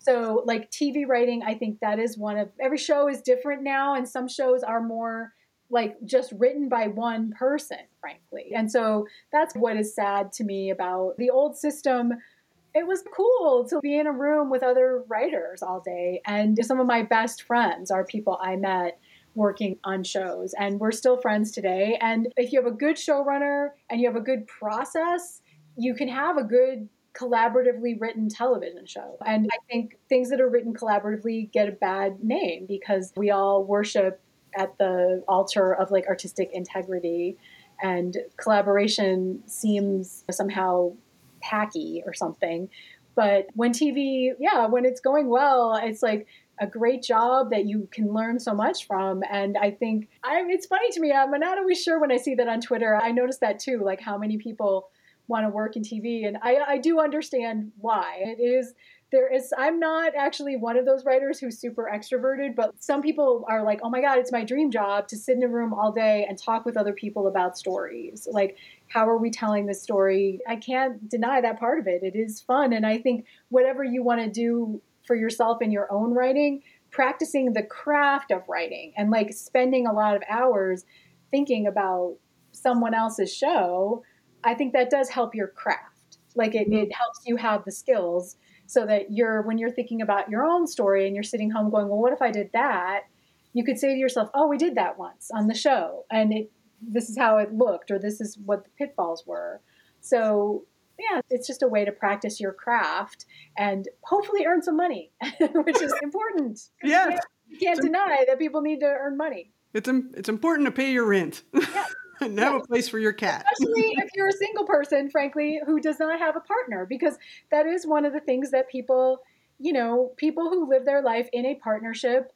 so, like TV writing, I think that is one of every show is different now, and some shows are more like just written by one person, frankly. And so that's what is sad to me about the old system. It was cool to be in a room with other writers all day. And some of my best friends are people I met working on shows, and we're still friends today. And if you have a good showrunner and you have a good process, you can have a good collaboratively written television show. And I think things that are written collaboratively get a bad name because we all worship at the altar of like artistic integrity and collaboration seems somehow hacky or something. But when TV, yeah, when it's going well, it's like a great job that you can learn so much from. And I think I, it's funny to me. I'm not always sure when I see that on Twitter. I notice that too, like how many people want to work in TV. And I, I do understand why. It is there is i'm not actually one of those writers who's super extroverted but some people are like oh my god it's my dream job to sit in a room all day and talk with other people about stories like how are we telling this story i can't deny that part of it it is fun and i think whatever you want to do for yourself in your own writing practicing the craft of writing and like spending a lot of hours thinking about someone else's show I think that does help your craft. Like it, it mm-hmm. helps you have the skills so that you're when you're thinking about your own story and you're sitting home going, well, what if I did that? You could say to yourself, oh, we did that once on the show, and it this is how it looked, or this is what the pitfalls were. So yeah, it's just a way to practice your craft and hopefully earn some money, <laughs> which is important. Yeah, you can't, you can't deny that people need to earn money. It's it's important to pay your rent. Yeah. <laughs> and have a place for your cat. Especially if you're a single person, frankly, who does not have a partner, because that is one of the things that people, you know, people who live their life in a partnership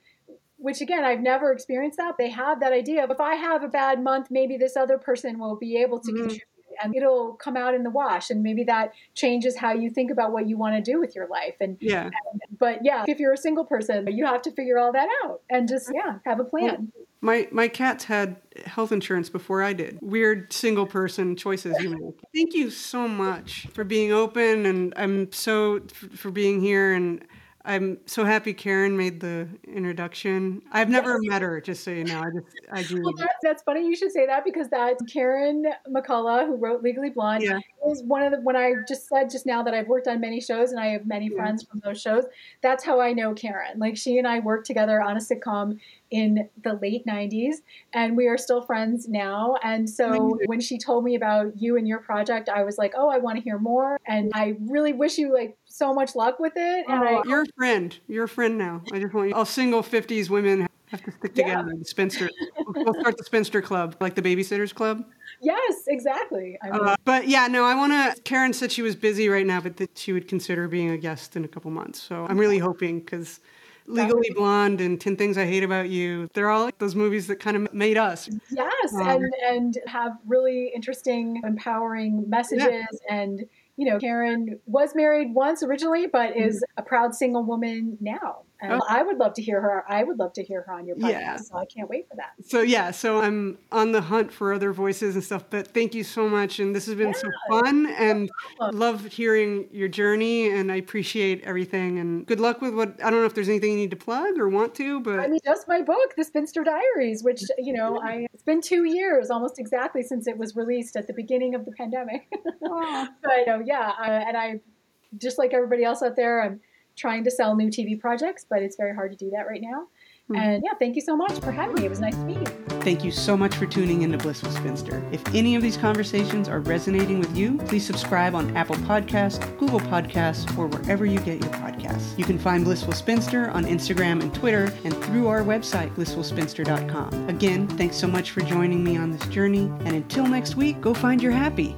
which again i've never experienced that they have that idea of if i have a bad month maybe this other person will be able to mm-hmm. contribute and it'll come out in the wash and maybe that changes how you think about what you want to do with your life and yeah and, but yeah if you're a single person you have to figure all that out and just yeah have a plan my my cats had health insurance before I did. Weird single person choices you make. Thank you so much for being open, and I'm so for being here and I'm so happy Karen made the introduction. I've never yes. met her, just so you know. I just I do. Well, that's, that's funny you should say that because that Karen McCullah, who wrote Legally Blonde, yeah. is one of the when I just said just now that I've worked on many shows and I have many yeah. friends from those shows. That's how I know Karen. Like she and I worked together on a sitcom in the late 90s and we are still friends now and so when she told me about you and your project i was like oh i want to hear more and i really wish you like so much luck with it and oh, I, you're a friend you're a friend now i just want you all single 50s women have to stick together yeah. the spinster we'll start the spinster club like the babysitters club yes exactly uh, but yeah no i want to karen said she was busy right now but that she would consider being a guest in a couple months so i'm really hoping because Legally Blonde and 10 Things I Hate About You. They're all those movies that kind of made us. Yes, um, and, and have really interesting, empowering messages. Yeah. And, you know, Karen was married once originally, but is mm-hmm. a proud single woman now. And Oh. I would love to hear her. I would love to hear her on your podcast. Yeah. So I can't wait for that. So yeah, so I'm on the hunt for other voices and stuff. But thank you so much, and this has been so fun, and problem. love hearing your journey, and I appreciate everything. And good luck with what I don't know if there's anything you need to plug or want to, but I mean, just my book, The Spinster Diaries, which, you know, I it's been two years almost exactly since it was released at the beginning of the pandemic. <laughs> Aw. but yeah, uh, and I, just like everybody else out there, I'm trying to sell new TV projects, but it's very hard to do that right now. Mhm. And yeah, thank you so much for having me. It was nice to meet you. Thank you so much for tuning into Blissful Spinster. If any of these conversations are resonating with you, please subscribe on Apple Podcasts, Google Podcasts, or wherever you get your podcasts. You can find Blissful Spinster on Instagram and Twitter and through our website, blissfulspinster.com. Again, thanks so much for joining me on this journey, and until next week, go find your happy.